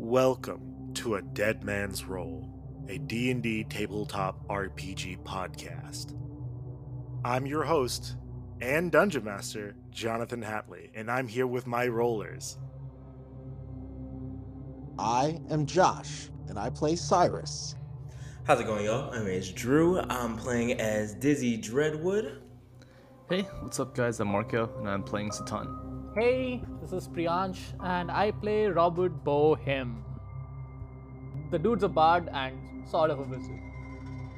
Welcome to A Dead Man's Roll, a D&D tabletop RPG podcast. I'm your host and dungeon master, Jonathan Hatley, and I'm here with my rollers. I am Josh, and I play Cyrus. How's it going, y'all? My name is Drew. I'm playing as Dizzy Dreadwood. Hey, what's up, guys? I'm Marco, and I'm playing Sitan. Hey, this is Priyansh, and I play Robert Bohem. The dude's a bard and sort of a wizard.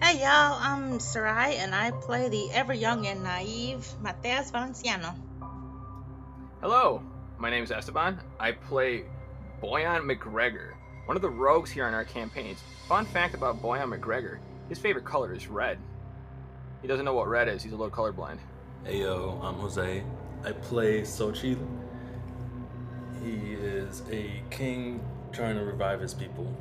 Hey y'all, I'm Sarai and I play the ever young and naive Mateas Valenciano. Hello, my name is Esteban. I play Bojan McGregor, one of the rogues here on our campaigns. Fun fact about Bojan McGregor his favorite color is red. He doesn't know what red is, he's a little colorblind. Hey yo, I'm Jose. I play Xochitl. He is a king trying to revive his people.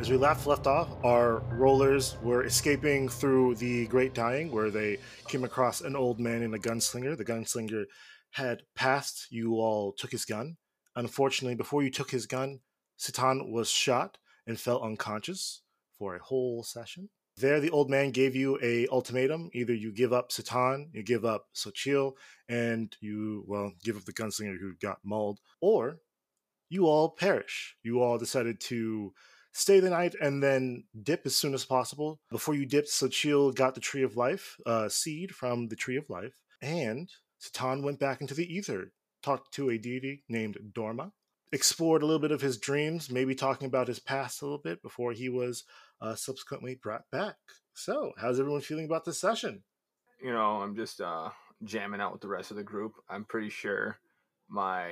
As we last left off, our rollers were escaping through the Great Dying, where they came across an old man and a gunslinger. The gunslinger had passed. You all took his gun. Unfortunately, before you took his gun, Sitan was shot and fell unconscious for a whole session. There, the old man gave you a ultimatum: either you give up Sitan, you give up Xochitl, and you well give up the gunslinger who got mauled, or you all perish. You all decided to stay the night and then dip as soon as possible. Before you dipped, Xochitl got the Tree of Life uh, seed from the Tree of Life, and Sitan went back into the ether, talked to a deity named Dorma, explored a little bit of his dreams, maybe talking about his past a little bit before he was uh, subsequently brought back. So, how's everyone feeling about this session? You know, I'm just uh, jamming out with the rest of the group. I'm pretty sure my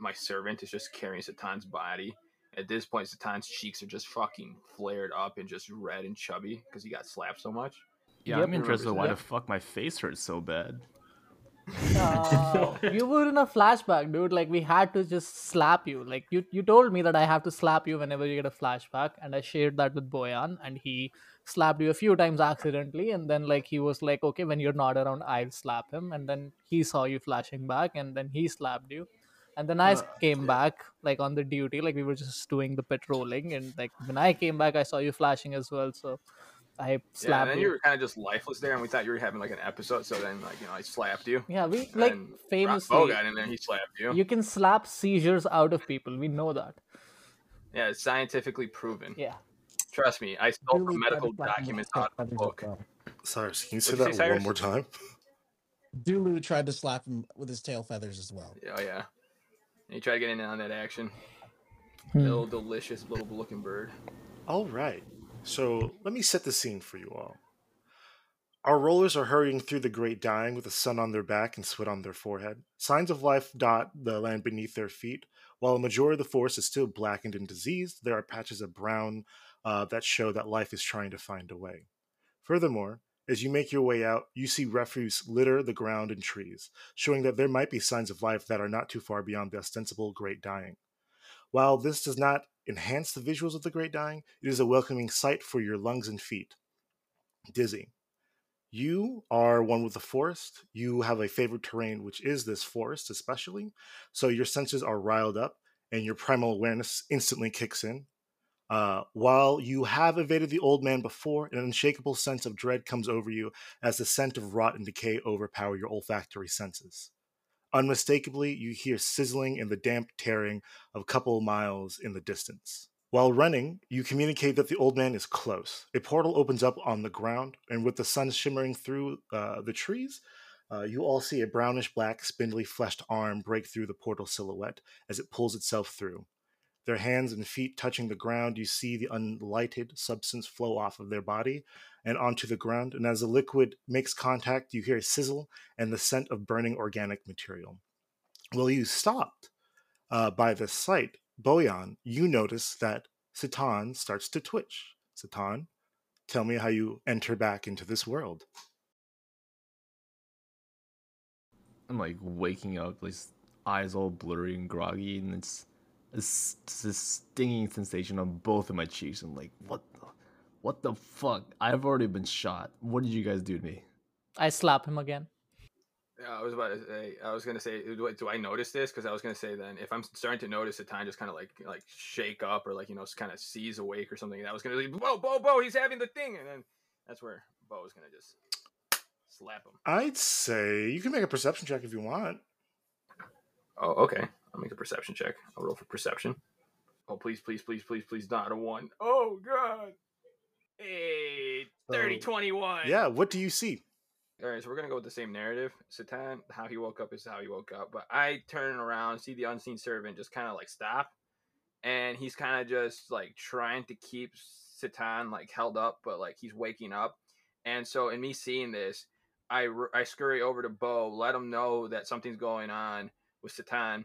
my servant is just carrying Sitan's body. At this point, Sitan's cheeks are just fucking flared up and just red and chubby because he got slapped so much. Yeah, Yep. I'm interested why Yep. the fuck my face hurts so bad. Uh, you were in a flashback, dude. Like we had to just slap you. Like you, you told me that I have to slap you whenever you get a flashback, and I shared that with Bojan, and he slapped you a few times accidentally, and then like he was like, okay, when you're not around, I'll slap him, and then he saw you flashing back, and then he slapped you. And then I came back, like on the duty, like we were just doing the patrolling, and like when I came back, I saw you flashing as well. So I Yeah, slapped and then you. you were kind of just lifeless there, and we thought you were having like an episode. So then, like, you know, I slapped you. Yeah, we like and Rock famously. Bo got in there, he slapped you. You can slap seizures out of people. We know that. Yeah, it's scientifically proven. Yeah. Trust me, I stole Really the medical tried to slap him documents with out of the book. as. Cyrus, can you say What'd you that say, one more time? Dulu tried to slap him with his tail feathers as well. Oh yeah. And you try to get in on that action. Hmm. Little delicious little looking bird. All right. So let me set the scene for you all. Our rollers are hurrying through the great dying with the sun on their back and sweat on their forehead. Signs of life dot the land beneath their feet. While a majority of the forest is still blackened and diseased, there are patches of brown uh, that show that life is trying to find a way. Furthermore, as you make your way out, you see refuse litter the ground and trees, showing that there might be signs of life that are not too far beyond the ostensible great dying. While this does not enhance the visuals of the great dying, it is a welcoming sight for your lungs and feet. Dizzy, you are one with the forest. You have a favorite terrain, which is this forest, especially. So your senses are riled up, and your primal awareness instantly kicks in. Uh, while you have evaded the old man before, an unshakable sense of dread comes over you as the scent of rot and decay overpower your olfactory senses. Unmistakably, you hear sizzling and the damp tearing of a couple miles in the distance. While running, you communicate that the old man is close. A portal opens up on the ground, and with the sun shimmering through uh, the trees, uh, you all see a brownish black, spindly fleshed arm break through the portal silhouette as it pulls itself through. Their hands and feet touching the ground, you see the unlighted substance flow off of their body and onto the ground. And as the liquid makes contact, you hear a sizzle and the scent of burning organic material. Well, you stopped uh, by this sight, Bojan, you notice that Sitan starts to twitch. Sitan, tell me how you enter back into this world. I'm like waking up, like eyes all blurry and groggy, and it's it's this stinging sensation on both of my cheeks. I'm like, what the, what the fuck? I've already been shot. What did you guys do to me? I slap him again. Yeah, I was about to say. I was gonna say, do I, do I notice this? Because I was gonna say then, if I'm starting to notice the time just kind of like like shake up or like you know kind of seize awake or something, that was gonna be Bo Bo Bo, he's having the thing, and then that's where Bo is gonna just slap him. I'd say you can make a perception check if you want. Oh, okay. I'll make a perception check. I'll roll for perception. Oh, please, please, please, please, please, not a one. Oh God. Hey, 30, So, 21. Yeah, what do you see? All right, so we're gonna go with the same narrative. Sitan, how he woke up is how he woke up. But I turn around, see the unseen servant just kind of like stop, and he's kind of just like trying to keep Sitan like held up, but like he's waking up. And so, in me seeing this, I, I scurry over to Bo, let him know that something's going on with Sitan,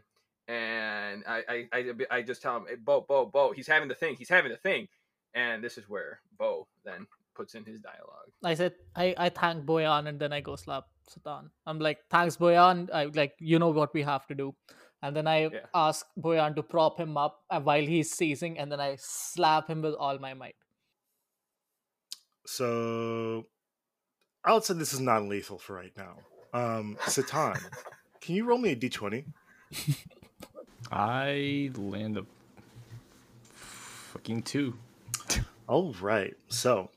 and I I, I, I just tell him, hey, Bo, Bo, Bo, he's having the thing, he's having the thing, and this is where Bo then puts in his dialogue. I said I, I thank Bojan and then I go slap Sitan. I'm like, thanks Bojan. I like you know what we have to do. And then I Yeah. ask Bojan to prop him up uh, while he's seizing, and then I slap him with all my might. So I would say this is non lethal for right now. Um, Sitan, can you roll me a d20? I land a fucking two. All right. So,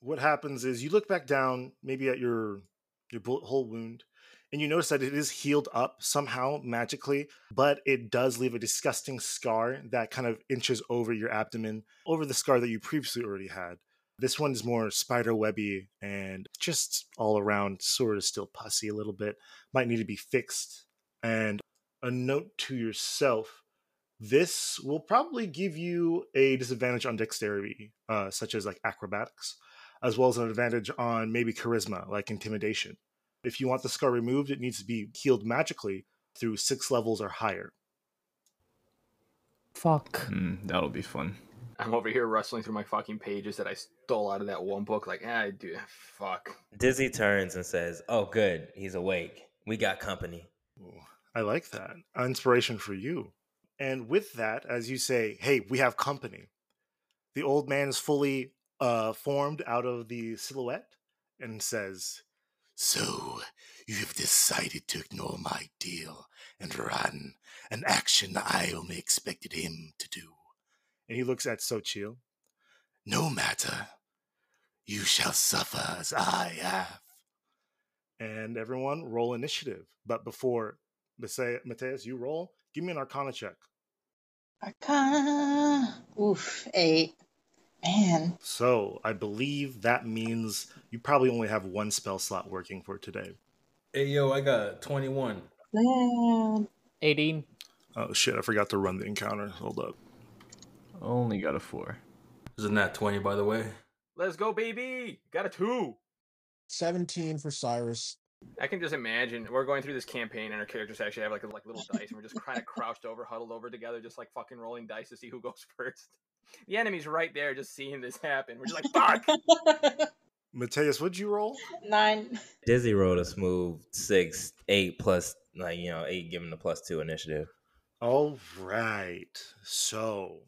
what happens is you look back down, maybe at your your bullet hole wound, and you notice that it is healed up somehow magically, but it does leave a disgusting scar that kind of inches over your abdomen, over the scar that you previously already had. This one is more spider webby and just all around sort of still pussy a little bit. Might need to be fixed. And a note to yourself this will probably give you a disadvantage on dexterity, uh, such as like acrobatics, as well as an advantage on maybe charisma, like intimidation. If you want the scar removed, it needs to be healed magically through six levels or higher. Fuck. Hmm, that'll be fun. I'm over here rustling through my fucking pages that I stole out of that one book. Like, ah, dude, fuck. Dizzy turns and says, "Oh, good, he's awake. We got company." Ooh, I like that. Inspiration for you. And with that, as you say, hey, we have company. The old man is fully uh, formed out of the silhouette and says, So, you have decided to ignore my deal and run, an action I only expected him to do. And he looks at Xochitl. No matter. You shall suffer as I have. And everyone roll initiative. But before Mateus, you roll, give me an arcana check. Arcana. Oof, eight. Man. So I believe that means you probably only have one spell slot working for today. Hey yo, I got 21. Man. 18. Oh shit, I forgot to run the encounter. Hold up. Only got a four. Isn't that 20 by the way? Let's go, baby. Got a two. 17 for Cyrus. I can just imagine we're going through this campaign and our characters actually have like like little dice and we're just kind of crouched over, huddled over together, just like fucking rolling dice to see who goes first. The enemy's right there, just seeing this happen. We're just like, fuck. Mateus, what'd you roll? Nine. Dizzy rolled a smooth six, eight plus, like you know, eight giving the plus two initiative. All right. So,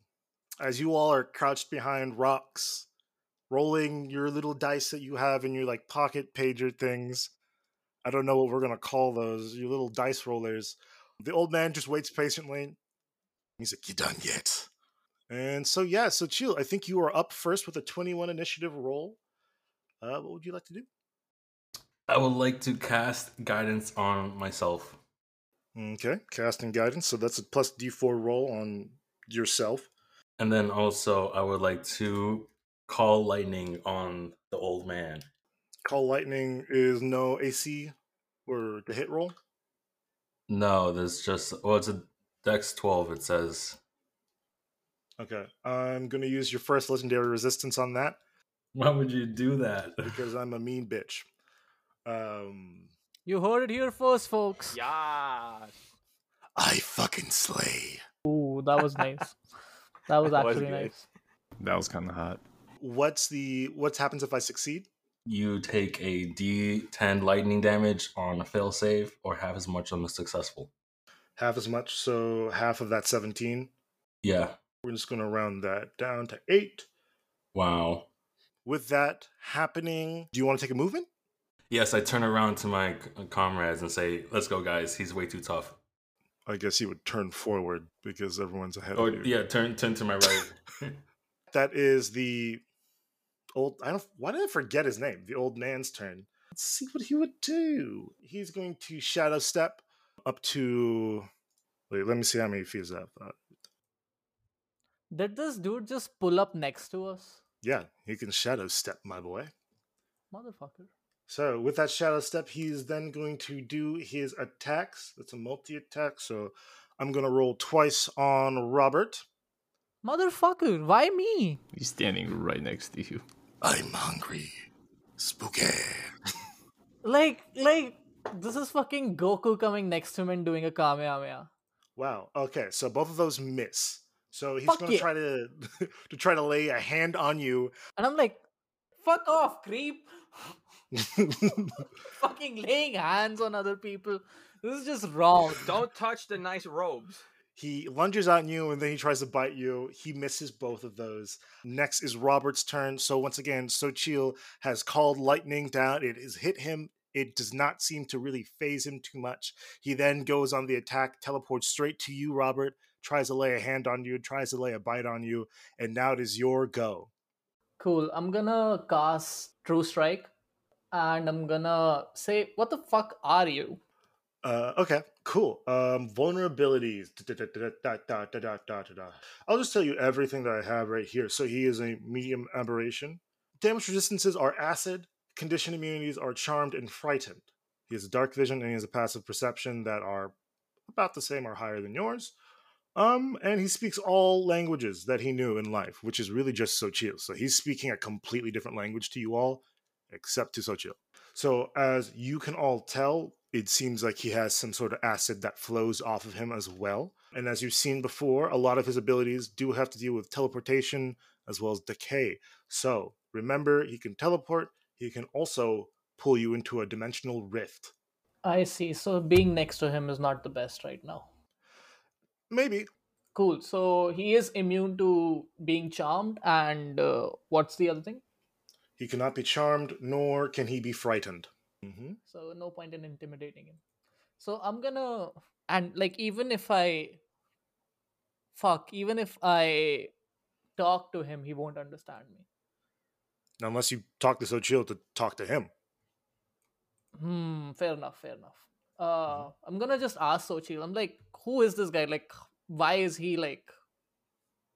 as you all are crouched behind rocks, rolling your little dice that you have in your like pocket pager things, I don't know what we're gonna call those. you little dice rollers. The old man just waits patiently. He's like, "You done yet?" And so yeah, Xochitl. I think you are up first with a twenty-one initiative roll. Uh, what would you like to do? I would like to cast guidance on myself. Okay, casting guidance. So that's a plus D4 roll on yourself. And then also I would like to call lightning on the old man. Call lightning is no AC or the hit roll. No, there's just well it's a Dex 12 it says. Okay, I'm gonna use your first legendary resistance on that Why would you do that? because I'm a mean bitch. Um, You heard it here first, folks. Yeah. I fucking slay. Ooh, that was nice. That was That was actually nice. That was kind of hot. What's the what happens if I succeed? You take a D10 lightning damage on a fail save or half as much on a successful. Half as much, so half of that 17. Yeah. We're just gonna round that down to eight. Wow. With that happening, do you want to take a movement? Yes, I turn around to my uh, comrades and say, "Let's go, guys. He's way too tough." I guess he would turn forward because everyone's ahead Oh of you. yeah, turn turn to my right. That is the old. I don't. Why did I forget his name? The old man's turn. Let's see what he would do. He's going to shadow step up to. Wait, let me see how many feet is that. Uh, Did this dude just pull up next to us? yeah, he can shadow step, my boy. Motherfucker. So with that shadow step, he's then going to do his attacks. That's a multi attack. So I'm going to roll twice on Robert. Motherfucker, why me? He's standing right next to you. I'm hungry. Spooky. Like, like, this is fucking Goku coming next to him and doing a Kamehameha. Wow. Okay, so both of those miss. So he's Fuck going to yeah. try to to try to lay a hand on you. And I'm like, fuck off, creep. fucking laying hands on other people. This is just wrong. Don't touch the nice robes. He lunges at you and then he tries to bite you. He misses both of those. Next is Robert's turn. So once again, Xochitl has called lightning down. It has hit him. It does not seem to really phase him too much. He then goes on the attack, teleports straight to you, Robert, tries to lay a hand on you, tries to lay a bite on you, and now it is your go. Cool. I'm gonna cast True Strike and I'm gonna say, what the fuck are you? Uh, okay, cool. Um, vulnerabilities. I'll just tell you everything that I have right here. So he is a medium aberration. Damage resistances are acid. Condition immunities are charmed and frightened. He has a dark vision and he has a passive perception that are about the same or higher than yours. Um, and he speaks all languages that he knew in life, which is really just Xochitl. So he's speaking a completely different language to you all, except to Xochitl. So as you can all tell, it seems like he has some sort of acid that flows off of him as well. And as you've seen before, a lot of his abilities do have to deal with teleportation as well as decay. So remember, he can teleport, he can also pull you into a dimensional rift. I see. So being next to him is not the best right now. Maybe. Cool. So he is immune to being charmed, and uh, what's the other thing? He cannot be charmed, nor can he be frightened. Hmm So no point in intimidating him. So I'm gonna and like even if I fuck, even if I talk to him, he won't understand me. Unless you talk to Xochitl to talk to him. Hmm, fair enough, fair enough. Uh I'm gonna just ask Xochitl. I'm like, who is this guy? Like, why is he like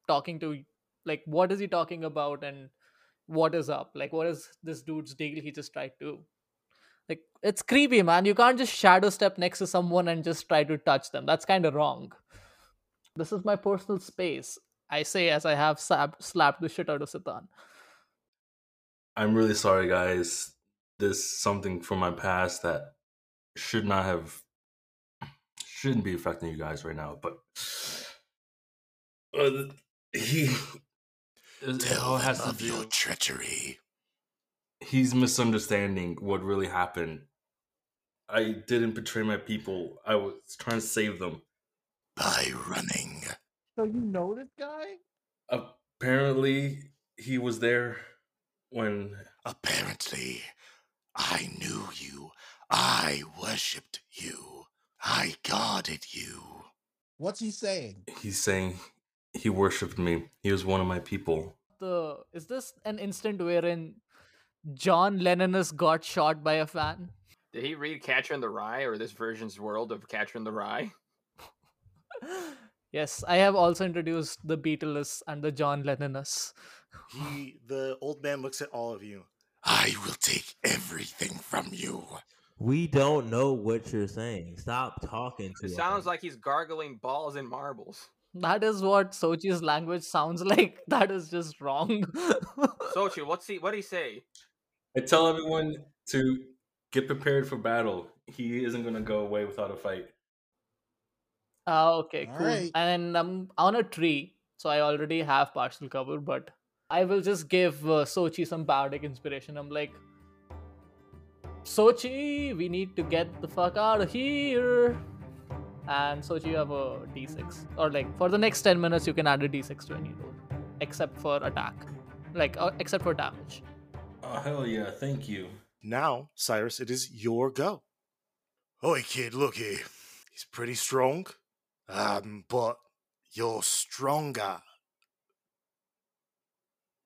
talking to like what is he talking about and what is up? Like what is this dude's deal he just tried to like it's creepy man you can't just shadow step next to someone and just try to touch them that's kind of wrong this is my personal space i say as i have slapped, slapped the shit out of sitan I'm really sorry, guys. This is something from my past that should not have, shouldn't be affecting you guys right now. But uh, he, it all has to do. treachery. He's misunderstanding what really happened. I didn't betray my people. I was trying to save them. By running. So you know this guy? Apparently, he was there when Apparently, I knew you. I worshipped you. I guarded you. What's he saying? he's saying he worshipped me. He was one of my people. the is this an instant wherein john lennonus got shot by a fan Did he read Catcher in the Rye or this version's world of Catcher in the Rye? yes i have also introduced the beatles and the john lennonus He, the old man, looks at all of you. I will take everything from you. We don't know what you're saying. Stop talking to It us. sounds like he's gargling balls and marbles. that is what xochitl's language sounds like that is just wrong Xochitl, what's he? What would he say? I tell everyone to get prepared for battle. He isn't going to go away without a fight. Ah, okay, cool. Alright. And I'm on a tree, so I already have partial cover, but I will just give uh, Xochitl some bardic inspiration. I'm like, Xochitl, we need to get the fuck out of here. And Xochitl, you have a d6. Or like, for the next 10 minutes, you can add a d6 to any roll, except for attack. Like, uh, except for damage. Oh, hell yeah. Thank you. now, Cyrus, it is your go. Oi, kid, look here. He's pretty strong, um, but you're stronger.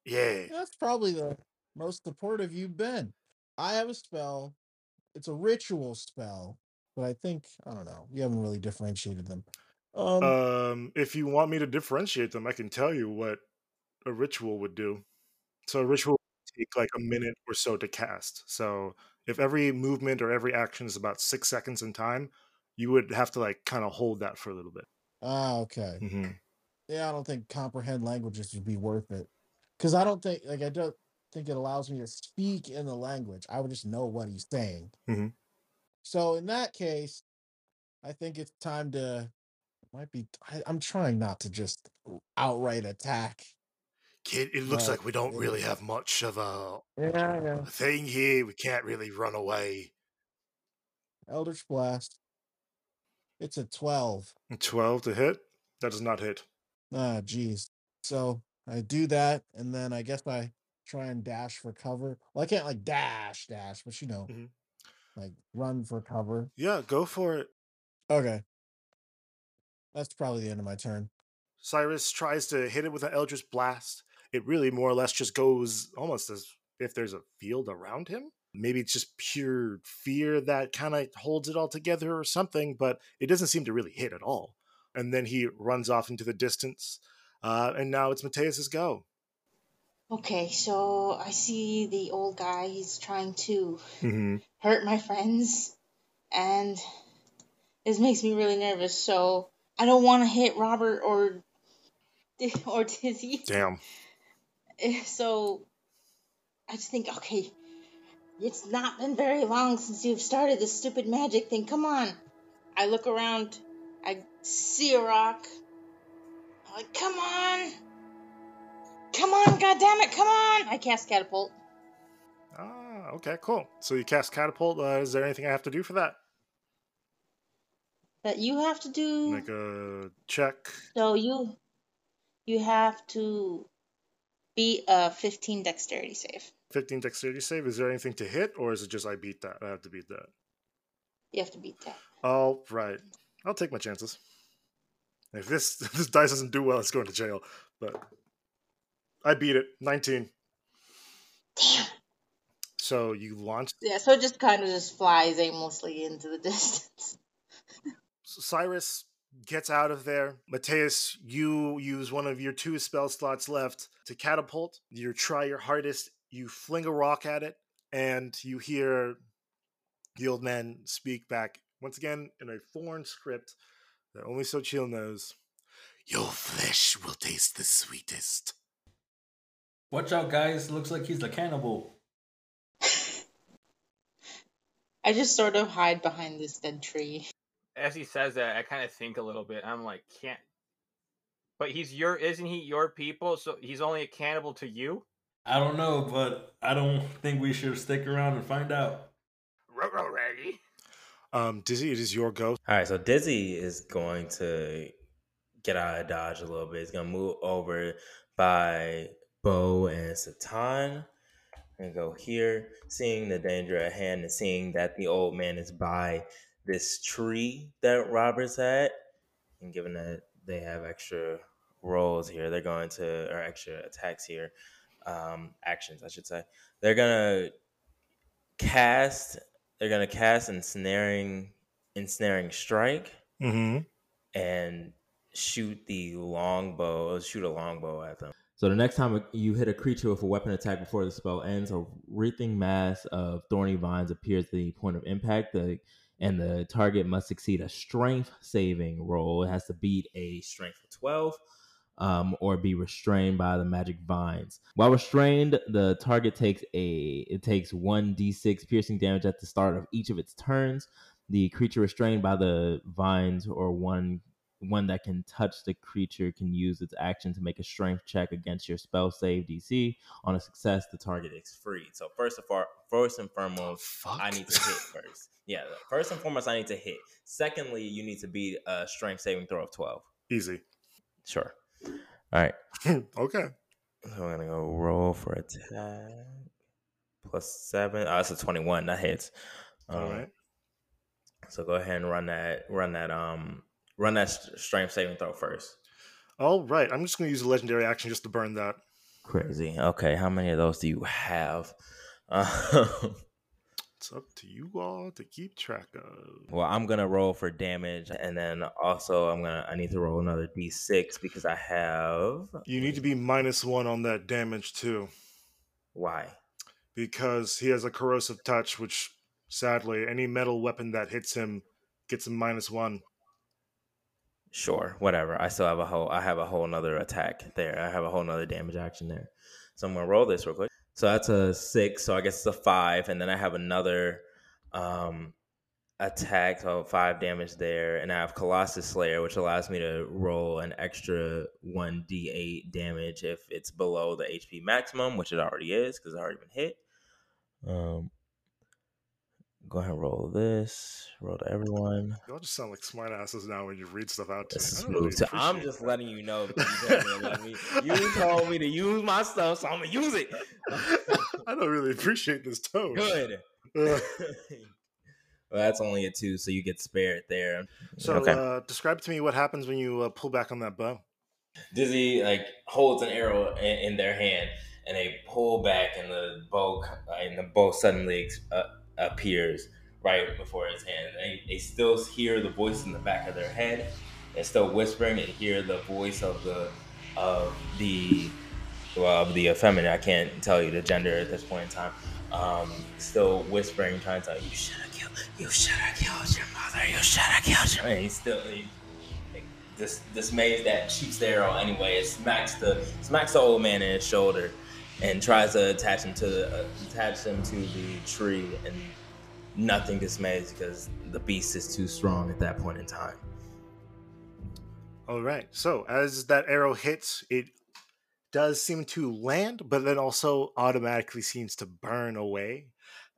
Yeah. That's probably the most supportive you've been. I have a spell. It's a ritual spell, but I think I don't know. You haven't really differentiated them. Um, Um, if you want me to differentiate them, I can tell you what a ritual would do. So a ritual would take like a minute or so to cast. So if every movement or every action is about six seconds in time, you would have to like kind of hold that for a little bit. ah, okay. hmm Yeah, I don't think comprehend languages would be worth it because I don't think like I don't think it allows me to speak in the language. I would just know what he's saying. Mhm. So in that case, I think it's time to. Might be. I, I'm trying not to just outright attack. Kid, it looks But like we don't really have much of a, Yeah, yeah. thing here. We can't really run away. Eldritch blast. It's a twelve. 12 to hit? That does not hit. Ah, geez. So I do that, and then I guess I try and dash for cover. Well, I can't like dash, dash, but you know, Mhm. like run for cover. Yeah, go for it. Okay. That's probably the end of my turn. Cyrus tries to hit it with an Eldritch Blast. It really more or less just goes almost as if there's a field around him. Maybe it's just pure fear that kind of holds it all together or something, but it doesn't seem to really hit at all. And then he runs off into the distance. Uh, and now it's Mateus's go. Okay, so I see the old guy. He's trying to Mm-hmm. hurt my friends, and this makes me really nervous. So I don't want to hit Robert or or Dizzy. Damn. Eh, So I just think, okay, it's not been very long since you've started this stupid magic thing. Come on. I look around. I see a rock. I'm like, come on. Come on, goddammit, come on. I cast catapult. Ah, okay, cool. So you cast Catapult. Uh, is there anything I have to do for that? That you have to do. Like a check? So you you have to beat a 15 dexterity save. 15 dexterity save. Is there anything to hit, or is it just I beat that? I have to beat that. You have to beat that. All right. I'll take my chances. If this if this dice doesn't do well, it's going to jail. But I beat it. 19. Damn. So you launch Yeah, so it just kind of just flies aimlessly into the distance. Cyrus gets out of there. Mateus, you use one of your two spell slots left to catapult. You try your hardest. You fling a rock at it, and you hear the old man speak back once again in a foreign script that only Xochitl knows. Your flesh will taste the sweetest. Watch out, guys. Looks like he's a cannibal. I just sort of hide behind this dead tree. As he says that, I kind of think a little bit. I'm like, can't. But he's your, isn't he your people? So he's only accountable to you. I don't know, but I don't think we should stick around and find out. Ruh-roh, Raggy. Um, Dizzy, it is your go. All right, so Dizzy is going to get out of dodge a little bit. He's gonna move over by Bo and Sitan and go here, seeing the danger at hand and seeing that the old man is by this tree that Robert's at, and given that they have extra rolls here, they're going to or extra attacks here, um, actions I should say. They're gonna cast. They're gonna cast ensnaring, ensnaring strike Mm-hmm. and shoot the longbow, shoot a longbow at them. So the next time you hit a creature with a weapon attack before the spell ends, a wreathing mass of thorny vines appears at the point of impact. The and the target must succeed a strength saving roll. It has to beat a strength of 12 um, or be restrained by the magic vines. While restrained, the target takes a it takes 1d6 piercing damage at the start of each of its turns. The creature restrained by the vines or one one that can touch the creature can use its action to make a strength check against your spell save DC. On a success, the target is freed. So first of all, first and foremost, fuck? I need to hit first. Yeah, first and foremost, I need to hit. Secondly, you need to beat a strength saving throw of twelve. Easy. Sure. All right. okay. So I'm gonna go roll for attack plus seven. Oh, that's a twenty-one. That hits. All Um, right. So go ahead and run that. Run that. Um, run that strength saving throw first. All right. I'm just going to use a legendary action just to burn that. Crazy. Okay, how many of those do you have? Um, It's up to you all to keep track of. well, I'm gonna roll for damage, and then also I'm gonna. I need to roll another d6 because I have. You need to be minus one on that damage too, Why? because he has a corrosive touch, which sadly, any metal weapon that hits him gets a minus one. Sure, whatever. I still have a whole. I have a whole nother attack there. I have a whole nother damage action there. So I'm gonna roll this real quick. So that's a six. So I guess it's a five, and then I have another um attack. So five damage there, and I have Colossus Slayer, which allows me to roll an extra one d8 damage if it's below the HP maximum, which it already is because it's already been hit. Um, go ahead and roll this. Roll to everyone. Y'all just sound like smartasses now when you read stuff out to This me. Really i'm just that. letting you know you told me, to you told me to use my stuff, so I'm gonna use it. I don't really appreciate this tone. Good. Well, that's only a two, so you get spared there. so, okay. uh, describe to me what happens when you uh, pull back on that bow. Dizzy like holds an arrow in, in their hand, and they pull back, and the bow uh, and the bow suddenly uh, appears right before his hand. They, they still hear the voice in the back of their head, and still whispering, and hear the voice of the of the well of the effeminate. I can't tell you the gender at this point in time. Um, still whispering, trying to tell you, should have killed, you should have killed your mother, you should have killed your. And he's still. He, this dismays that shoots arrow anyway. It smacks the smacks the old man in his shoulder and tries to attach him to the, uh, attach him to the tree, and nothing dismays because the beast is too strong at that point in time. All right. So as that arrow hits, it does seem to land, but then also automatically seems to burn away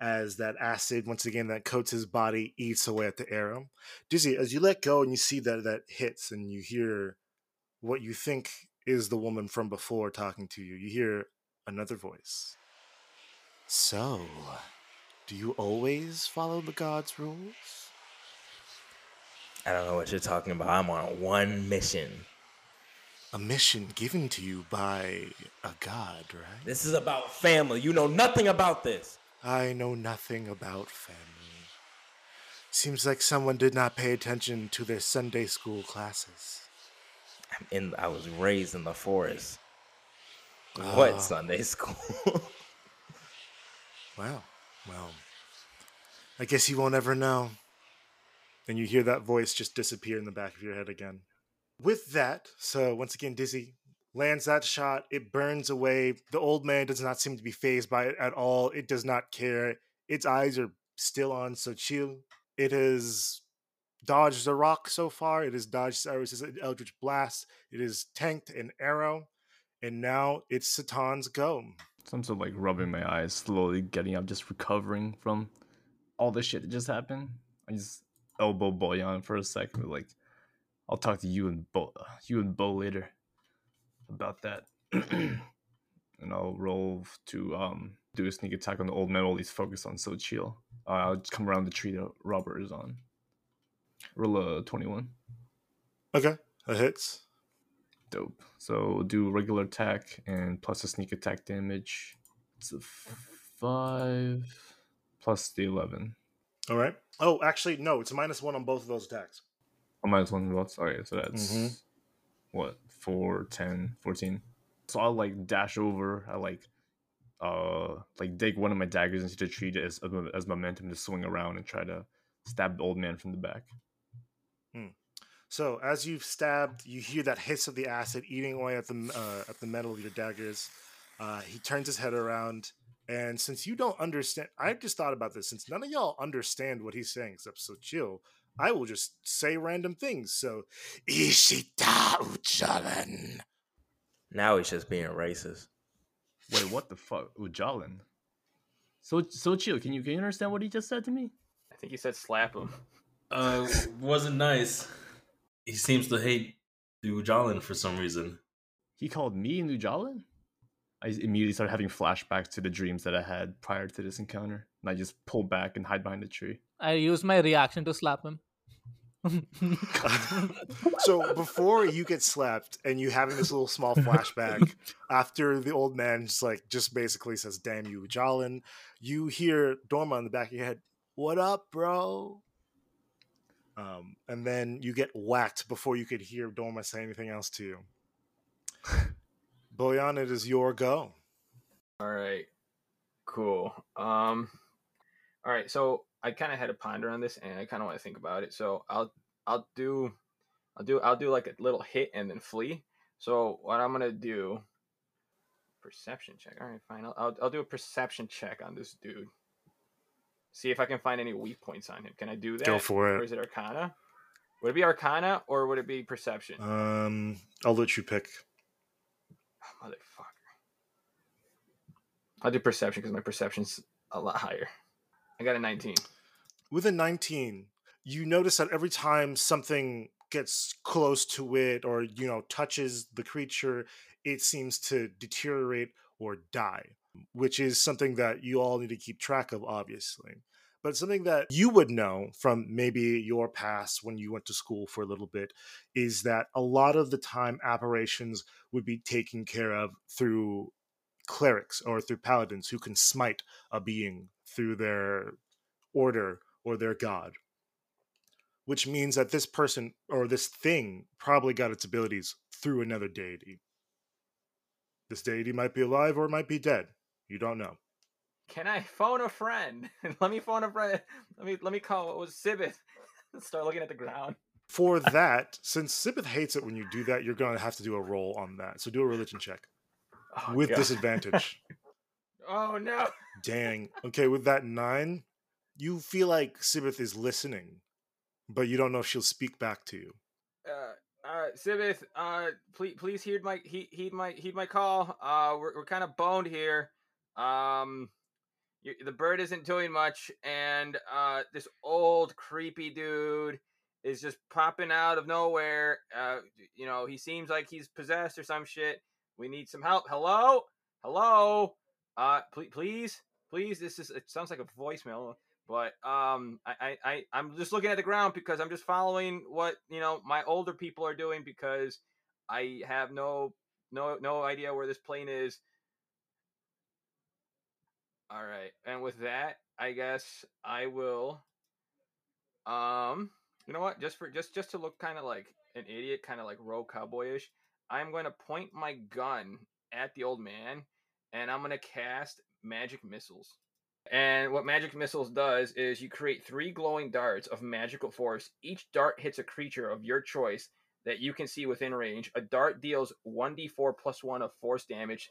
as that acid, once again, that coats his body, eats away at the arrow. Dizzy, as you let go and you see that that hits and you hear what you think is the woman from before talking to you, you hear another voice. So, do you always follow the god's rules? I don't know what you're talking about. I'm on one mission. A mission given to you by a god, right? This is about family. You know nothing about this. I know nothing about family. Seems like someone did not pay attention to their Sunday school classes. I'm in. I was raised in the forest. What uh, Sunday school? Wow. Well, I guess you won't ever know. And you hear that voice just disappear in the back of your head again. With that, so once again, Dizzy lands that shot. It burns away. The old man does not seem to be phased by it at all. It does not care. Its eyes are still on Xochitl. It has dodged the rock so far. It has dodged Cyrus's Eldritch Blast. It has tanked an arrow. And now it's Sitan's go. So I'm sort of like rubbing my eyes, slowly getting up, just recovering from all the shit that just happened. I just elbow Bojan for a second, like, I'll talk to you and Bo, you and Bo later about that, and I'll roll to um do a sneak attack on the old man while he's focused on Xochitl. Uh, I'll just come around the tree that Robert is on. Roll a twenty-one. Okay, that hits. Dope. So do regular attack and plus a sneak attack damage. It's a five plus the eleven. All right. Oh, actually, no. It's a minus one on both of those attacks. Oh, minus one lots. Okay, so that's Mhm. what 4, 10, 14. So I'll like dash over. I like uh like dig one of my daggers into the tree as as momentum to swing around and try to stab the old man from the back. So as you've stabbed, you hear that hiss of the acid eating away at the uh, at the metal of your daggers. Uh, he turns his head around, and since you don't understand, I just thought about this. Since none of y'all understand what he's saying, except Xochitl, I will just say random things. So, Ishita Uchalan. now he's just being racist. Wait, what the fuck, Ujalan? So Xochitl. Can you can you understand what he just said to me? I think he said slap him. Uh, wasn't nice. He seems to hate the Ujalan for some reason. He called me an Ujalan. I immediately started having flashbacks to the dreams that I had prior to this encounter, and I just pull back and hide behind the tree. I use my reaction to slap him. so before you get slapped and you having this little small flashback after the old man just like just basically says damn you Jalin, you hear Dorma in the back of your head what up bro um, and then you get whacked before you could hear Dorma say anything else to you Bojan it is your go All right. Cool. Um all right, so I kind of had to ponder on this and I kind of want to think about it. So I'll I'll do I'll do I'll do like a little hit and then flee. So what I'm to do perception check. All right, fine. I'll, I'll I'll do a perception check on this dude. See if I can find any weak points on him. Can I do that? Go for it. Or is it Arcana? Would it be Arcana or would it be Perception? um I'll let you pick Oh, motherfucker. I'll do Perception because my Perception's a lot higher. I got a 19. with a 19 you notice that every time something gets close to it or you know touches the creature it seems to deteriorate or die which is something that you all need to keep track of obviously but something that you would know from maybe your past when you went to school for a little bit is that a lot of the time apparitions would be taken care of through clerics or through paladins who can smite a being through their order or their god which means that this person or this thing probably got its abilities through another deity. This deity might be alive or might be dead. You don't know. Can I phone a friend? let me phone a friend. Let me let me call what was Sibeth. Start looking at the ground. For that, since Sibeth hates it when you do that, you're going to have to do a roll on that. So do a religion check Oh, with God. disadvantage. Oh no. Dang. Okay, with that nine, you feel like Sibeth is listening, but you don't know if she'll speak back to you. Uh, uh, Sibeth, uh, please, please heed my heed, heed my heed my call. Uh, we're we're kind of boned here. Um, you, the bird isn't doing much, and uh, this old creepy dude is just popping out of nowhere. Uh, you know, he seems like he's possessed or some shit. We need some help. Hello, hello. Uh, please, please, please. This is it sounds like a voicemail. But um, I, I, I, I'm just looking at the ground because I'm just following what you know my older people are doing because I have no, no, no idea where this plane is. All right, and with that, I guess I will. Um, you know what? Just for just just to look kind of like an idiot, kind of like rogue cowboyish, I'm going to point my gun at the old man, and I'm going to cast magic missiles. And what magic missiles does is you create three glowing darts of magical force. Each dart hits a creature of your choice that you can see within range. A dart deals 1d4 plus 1 of force damage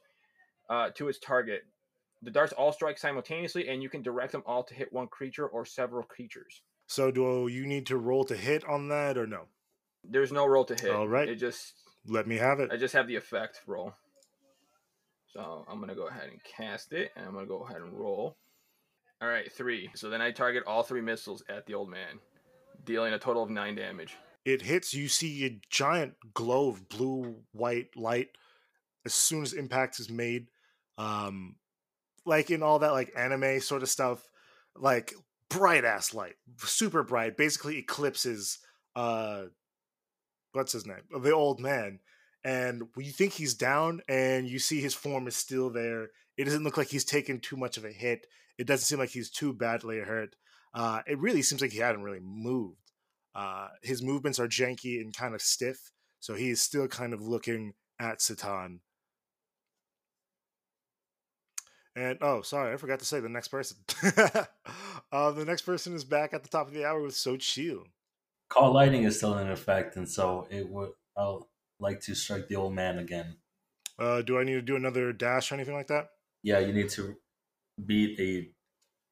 uh, to its target. The darts all strike simultaneously, and you can direct them all to hit one creature or several creatures. So do you need to roll to hit on that or no? There's no roll to hit. All right. It just Let me have it. I just have the effect roll. So I'm gonna go ahead and cast it, and I'm gonna go ahead and roll. All right, three. So then I target all three missiles at the old man, dealing a total of nine damage. it hits, you see a giant glow of blue white light as soon as impact is made. Um, like in all that like anime sort of stuff, like bright ass light, super bright, basically eclipses uh what's his name? The old man. And you think he's down and you see his form is still there, it doesn't look like he's taken too much of a hit. It doesn't seem like he's too badly hurt. Uh, it really seems like he hadn't really moved. Uh, his movements are janky and kind of stiff, so he is still kind of looking at Sitan. And oh, sorry, I forgot to say the next person. uh, the next person is back at the top of the hour with Xochitl. Call lightning is still in effect, and so it would. I'll like to strike the old man again. Uh, do I need to do another dash or anything like that? Yeah, you need to beat a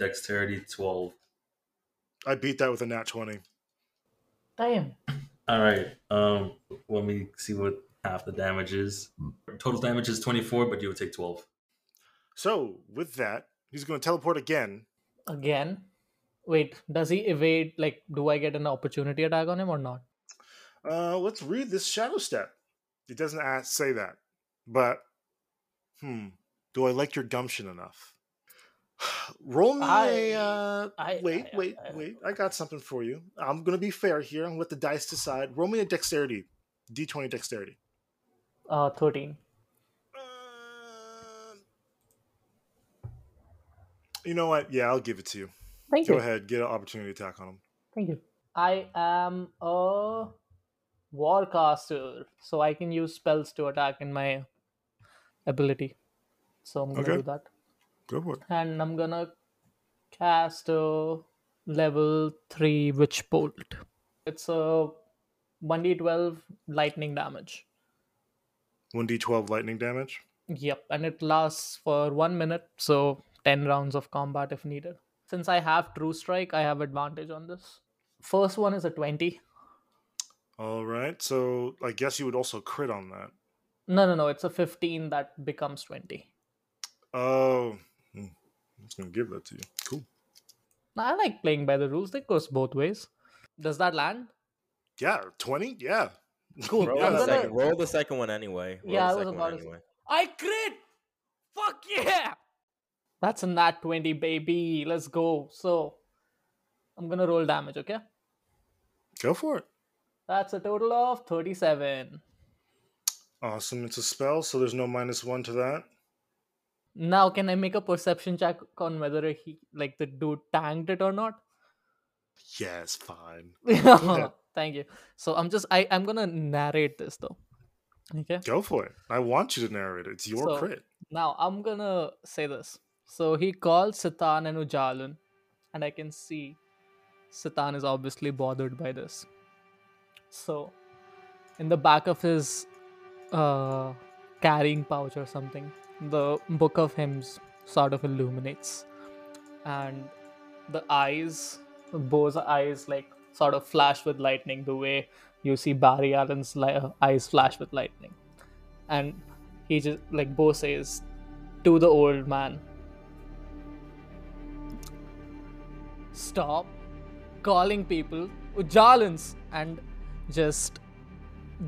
dexterity twelve. I beat that with a nat 20. Damn. All right. Um, let me see what half the damage is. Total damage is twenty four, but you would take twelve. So, with that, he's going to teleport again. Again. Wait, does he evade? Like, do I get an opportunity attack on him or not? Uh, let's read this shadow step. It doesn't ask, say that, but hmm, Do I like your gumption enough? Roll me a. I- Uh, I- wait, I- wait, wait. I got something for you. I'm gonna be fair here and let the dice decide. Roll me a dexterity, d20 dexterity. Uh, thirteen. You know what? Yeah, I'll give it to you. Thank Go you. Go ahead, get an opportunity attack on him. Thank you. I am a warcaster, so I can use spells to attack in my ability. So I'm gonna Okay. do that. Go for it. And I'm gonna cast a level 3 Witch Bolt. It's a 1d12 lightning damage. 1d12 lightning damage. Yep, and it lasts for one minute, so 10 rounds of combat if needed. Since I have True Strike, I have advantage on this. First one is a 20. All right. So I guess you would also crit on that. No, no, no, it's a 15 that becomes 20. Oh, hmm, I'm just gonna give that to you. Cool. Now, I like playing by the rules, they goes both ways. Does that land? Yeah, 20. Yeah. Cool. Roll, I'm the second, roll the second one anyway. Roll Yeah, I the was second about one anyway. I crit! Fuck yeah! That's a nat 20, baby. Let's go. So, I'm gonna roll damage, okay? Go for it. That's a total of 37. Awesome. It's a spell, so there's no minus one to that. Now, can I make a perception check on whether he, like, the dude tanked it or not? Yes, fine. Thank you. So I'm just I I'm gonna narrate this though. Okay. Go for it. I want you to narrate it. It's your So- crit. Now I'm gonna say this. So he called Sitan and Ujalun, and I can see Sitan is obviously bothered by this. So in the back of his uh carrying pouch or something, the book of hymns sort of illuminates. And the eyes, Bo's eyes like sort of flash with lightning the way you see Barry Allen's li- uh, eyes flash with lightning. And he just like Bo says to the old man, "Stop calling people Ujalans," and just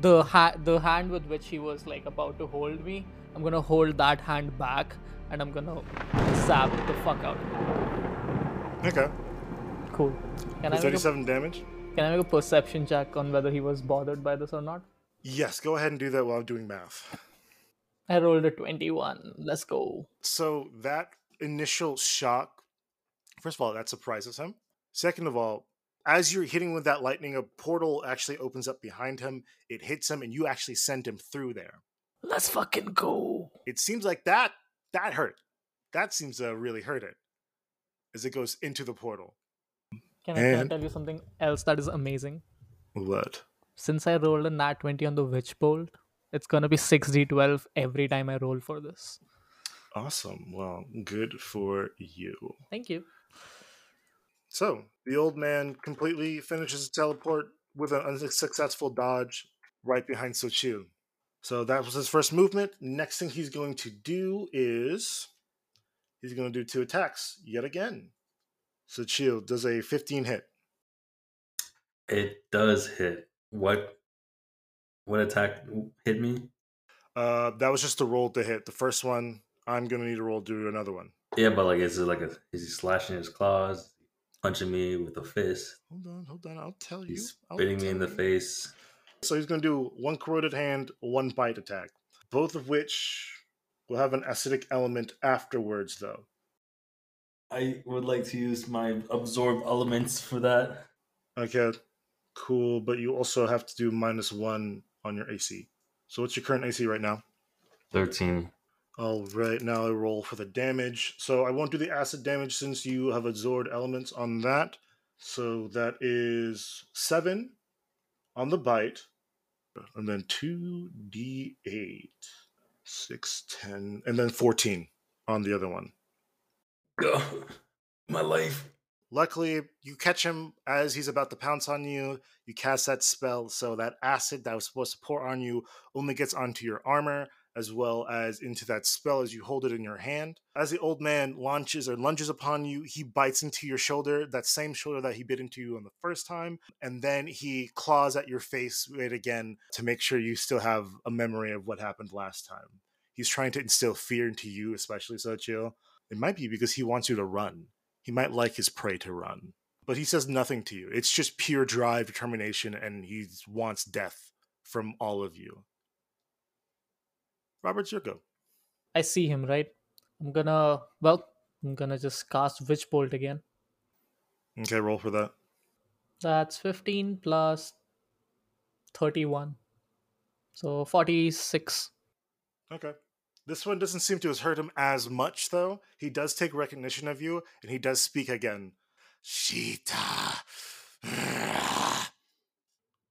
the ha- the hand with which he was like about to hold me, I'm gonna hold that hand back and I'm gonna zap the fuck out. Okay. Cool. Can I, For make a, 37 damage? can I make a perception check on whether he was bothered by this or not? Yes, go ahead and do that while I'm doing math. I rolled a 21. Let's go. So that initial shock, first of all, that surprises him. Second of all, as you're hitting with that lightning, a portal actually opens up behind him. It hits him, and you actually send him through there. Let's fucking go. It seems like that that hurt. That seems to really hurt it as it goes into the portal. Can I, can I tell you something else that is amazing? What? Since I rolled a nat 20 on the Witch Bolt, it's gonna be 6d12 every time I roll for this. Awesome. Well, good for you. Thank you. So the old man completely finishes his teleport with an unsuccessful dodge right behind Xochitl. So that was his first movement. Next thing he's going to do is he's going to do two attacks yet again. Xochitl does a 15 hit. It does hit. What? What attack hit me? Uh, that was just a roll to hit. The first one, I'm going to need a roll to do another one. Yeah, but like, is it like a? Is he slashing his claws, punching me with a fist? Hold on, hold on. I'll tell you. He's I'll spitting me in the you. face. So he's going to do one corroded hand, one bite attack, both of which will have an acidic element afterwards, though. I would like to use my absorb elements for that. Okay, cool. But you also have to do minus one on your AC. So what's your current AC right now? Thirteen. All right, now I roll for the damage. So I won't do the acid damage since you have absorbed elements on that. So that is seven on the bite, and then two d8, six, ten, and then fourteen on the other one. Go, my life. Luckily, you catch him as he's about to pounce on you. You cast that spell, so that acid that was supposed to pour on you only gets onto your armor, as well as into that spell as you hold it in your hand. As the old man launches or lunges upon you, he bites into your shoulder, that same shoulder that he bit into you on the first time, and then he claws at your face right again to make sure you still have a memory of what happened last time. he's trying to instill fear into you, especially Sochio, it might be because he wants you to run. He might like his prey to run. But he says nothing to you. It's just pure drive, determination, and he wants death from all of you. Robert, your go. I see him, right? I'm gonna, well, I'm gonna just cast Witch Bolt again. Okay, roll for that. That's 15 plus 31. So 46. Okay. This one doesn't seem to have hurt him as much, though. He does take recognition of you, and he does speak again. Sheeta.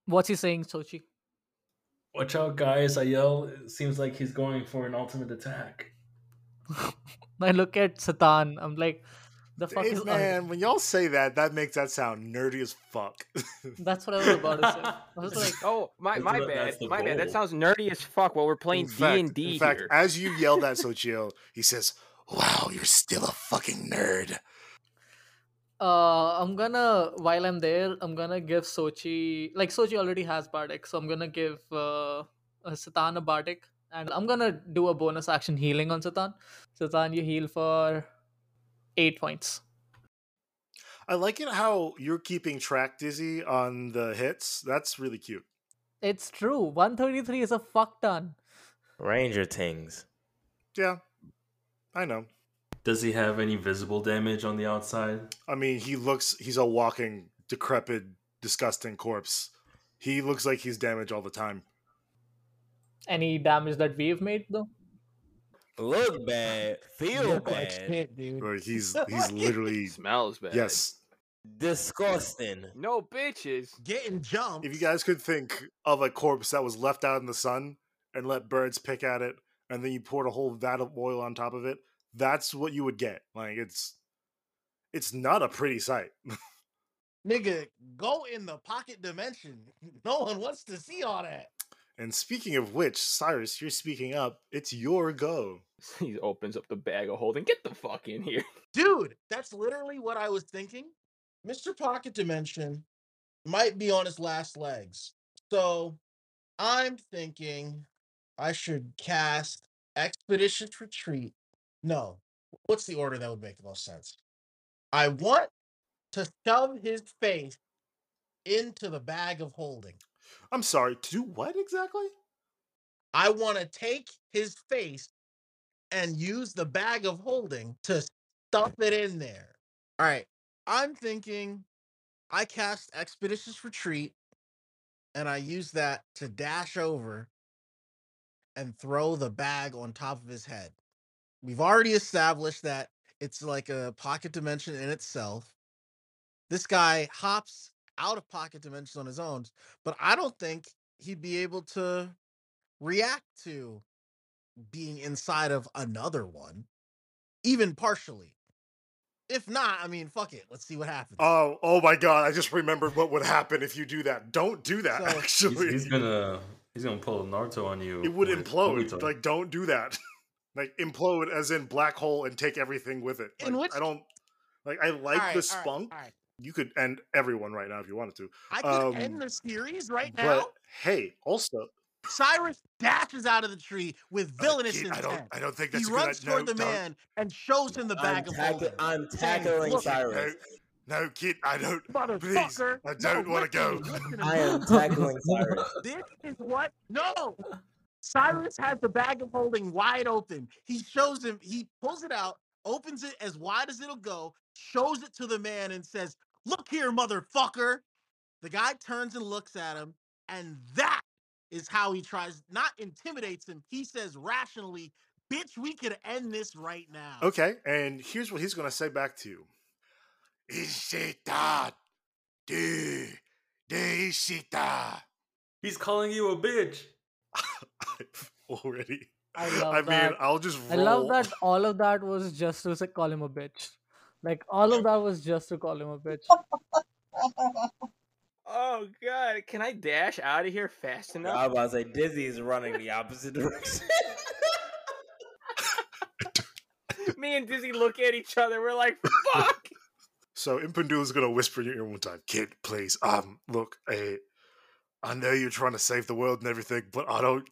What's he saying, Sochi? Watch out, guys! I yell. It seems like he's going for an ultimate attack. I look at Sitan. I'm like, the fuck Hey, is man, when y'all say that, that makes that sound nerdy as fuck. That's what I was about to say. I was like, Oh, my my the- bad. that's the My bad. That sounds nerdy as fuck while we're playing D and D. in fact here. as you yell that, Sochio, he says, "Wow, you're still a fucking nerd." Uh, I'm gonna while I'm there, I'm gonna give Sochi like Sochi already has Bardic, so I'm gonna give uh, uh Sitan a Bardic, and I'm gonna do a bonus action healing on Sitan. Sitan, you heal for eight points. I like it how you're keeping track, Dizzy, on the hits. That's really cute. It's true. 133 is a fuck ton. Ranger Tings. Yeah, I know. Does he have any visible damage on the outside? I mean, he looks, he's a walking, decrepit, disgusting corpse. He looks like he's damaged all the time. Any damage that we've made though? Look bad, feel Yo, I bad, can't, dude. Like, he's he's literally Smells bad. yes. disgusting. No bitches. Getting jumped. If you guys could think of a corpse that was left out in the sun and let birds pick at it, and then you poured a whole vat of oil on top of it, that's what you would get. Like it's it's not a pretty sight. Nigga, go in the pocket dimension. No one wants to see all that. And speaking of which, Cyrus, you're speaking up. It's your go. He opens up the bag of holding. Get the fuck in here. Dude, that's literally what I was thinking. Mr. Pocket Dimension might be on his last legs. So I'm thinking I should cast Expeditious Retreat. No. What's the order that would make the most sense? I want to shove his face into the bag of holding. I'm sorry, to do what exactly? I want to take his face and use the bag of holding to stuff it in there. All right. I'm thinking I cast Expeditious Retreat and I use that to dash over and throw the bag on top of his head. We've already established that it's like a pocket dimension in itself. This guy hops out of pocket dimensions on his own, but I don't think he'd be able to react to being inside of another one, even partially. If not, I mean, fuck it. Let's see what happens. Oh, oh my god! I just remembered what would happen if you do that. Don't do that. So- actually, he's gonna he's gonna pull a Naruto on you. it would implode. Obito. Like, don't do that. Like, implode as in black hole and take everything with it. In Like, which- I don't like. I like All right, all the spunk. all right. You could end everyone right now if you wanted to. I could Um, end the series right now. But hey, also, Cyrus dashes out of the tree with villainous Kid, intent. I don't. I don't think he that's a runs good. toward no, the don't- man and shows him the I'm, bag of tackle- holding. I'm tackling "Look, Cyrus. No, kid, I don't. Please, Motherfucker. I don't No, want to go. listen, listen to I me. am tackling Cyrus. This is what? No. Cyrus has the bag of holding wide open. He shows him, he pulls it out, opens it as wide as it'll go, shows it to the man, and says, Look here, motherfucker. The guy turns and looks at him, and that is how he tries, not intimidates him. He says rationally, Bitch, we could end this right now. Okay, and here's what he's gonna say back to you. Ishita, de, de Ishita. He's calling you a bitch. Already. I love I mean. I'll just I love that all of that was just to say, call him a bitch. Like all of that was just to call him a bitch. Oh god, can I dash out of here fast enough? I was like, Dizzy is running the opposite direction. Me and Dizzy look at each other. We're like, fuck. So Impundulu's gonna whisper in your ear one time, kid, please. Um, look, eh, I know you're trying to save the world and everything, but I don't.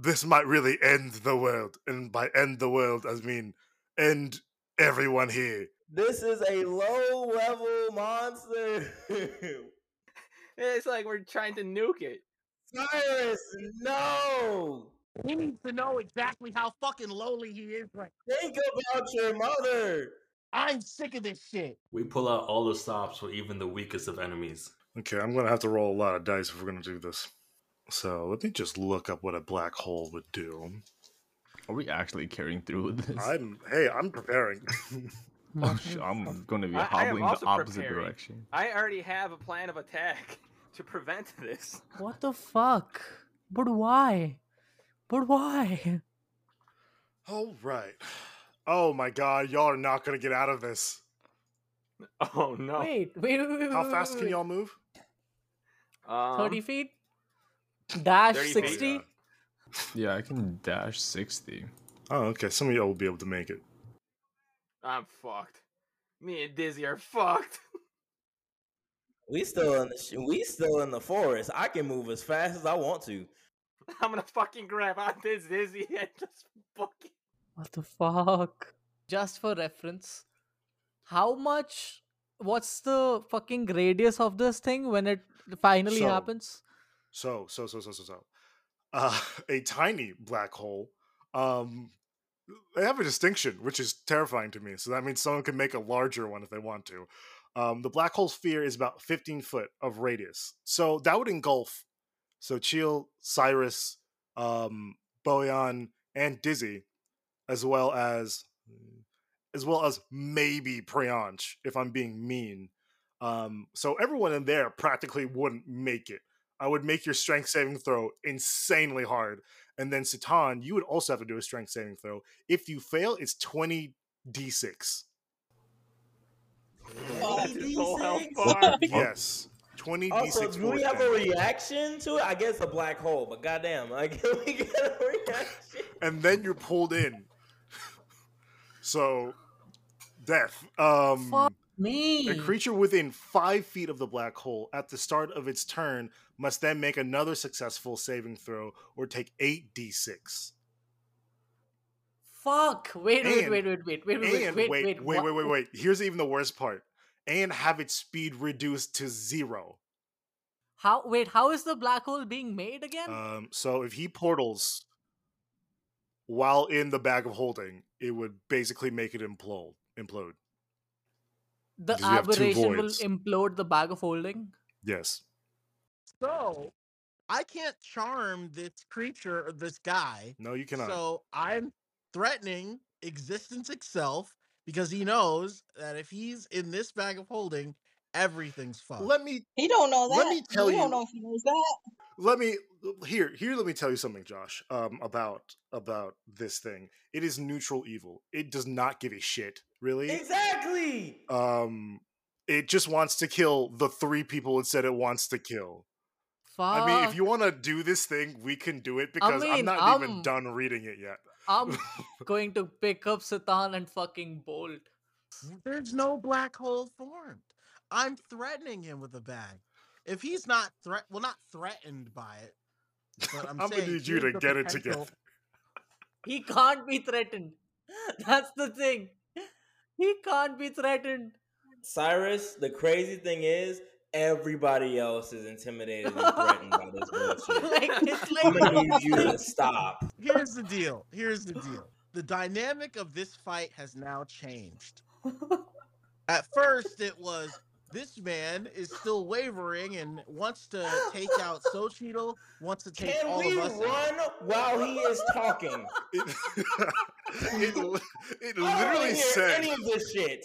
This might really end the world. And by end the world, I mean end everyone here. This is a low level monster. It's like we're trying to nuke it. Cyrus, no! He needs to know exactly how fucking lowly he is right Think about your mother. I'm sick of this shit. We pull out all the stops for even the weakest of enemies. Okay, I'm gonna have to roll a lot of dice if we're gonna do this. So let me just look up what a black hole would do. Are we actually carrying through with this? I'm hey, I'm preparing. Oh, sh- I'm going to be I- I hobbling the opposite preparing. direction. I already have a plan of attack to prevent this. What the fuck? But why? But why? All right. Oh my god, y'all are not gonna get out of this. Oh no. Wait, wait, wait, wait. How wait, fast wait, can y'all move? Um, 30 feet? Dash 30 feet. 60? Yeah, I can dash 60. Oh, okay. Some of y'all will be able to make it. I'm fucked. Me and Dizzy are fucked. We still in the sh- we still in the forest. I can move as fast as I want to. I'm gonna fucking grab on this Dizzy and just fucking. What the fuck? Just for reference, how much? What's the fucking radius of this thing when it finally So- happens? So, so, so, so, so, so. Uh, a tiny black hole. Um, they have a distinction, which is terrifying to me. So that means someone can make a larger one if they want to. Um, the black hole sphere is about 15 foot of radius. So that would engulf. Xochitl, Cyrus, um, Bojan, and Dizzy, as well as, as well as maybe Preonch, if I'm being mean. Um, so everyone in there practically wouldn't make it. I would make your strength saving throw insanely hard. And then Sitan, you would also have to do a strength saving throw. If you fail, it's 20 d6. That's his whole health D6? Yes. 20 Also, d6. do we force have a reaction to it? I guess a black hole, but goddamn, like we get a reaction. And then you're pulled in. so, death. Um, Fuck me. A creature within five feet of the black hole at the start of its turn must then make another successful saving throw or take 8d6. Fuck. Wait, wait, And- wait, wait, wait, wait, wait, wait, wait, wait, wait, what- wait, wait, wait. Here's even the worst part. And have its speed reduced to zero. How? Wait, how is the black hole being made again? Um, so if he portals while in the bag of holding, it would basically make it implode. Implode. The 'cause you have two aberration will implode the bag of holding. Yes. So I can't charm this creature or this guy. No, you cannot. So I'm threatening existence itself because he knows that if he's in this bag of holding, everything's fucked. let me He don't know that. Let me tell we you- don't know if he knows that. let me here here let me tell you something josh um about about this thing it is neutral evil it does not give a shit really Exactly. um it just wants to kill the three people it said it wants to kill Fuck. i mean if you want to do this thing we can do it because i'm mean, not even I'm- done reading it yet I'm going to pick up Sitan and fucking bolt. There's no black hole formed. I'm threatening him with a bag. If he's not threat, well, not threatened by it, but I'm, i'm gonna need you to here's the get it together He can't be threatened. That's the thing. He can't be threatened. Cyrus, the crazy thing is, everybody else is intimidated and threatened by this bullshit. like it's I'm gonna need you to stop. Here's the deal. Here's the deal. The dynamic of this fight has now changed. At first, it was this man is still wavering and wants to take out Xochitl, wants to take Can all we of us. out. run while he is talking? it, it, li- it I don't wanna literally hear said any of this shit.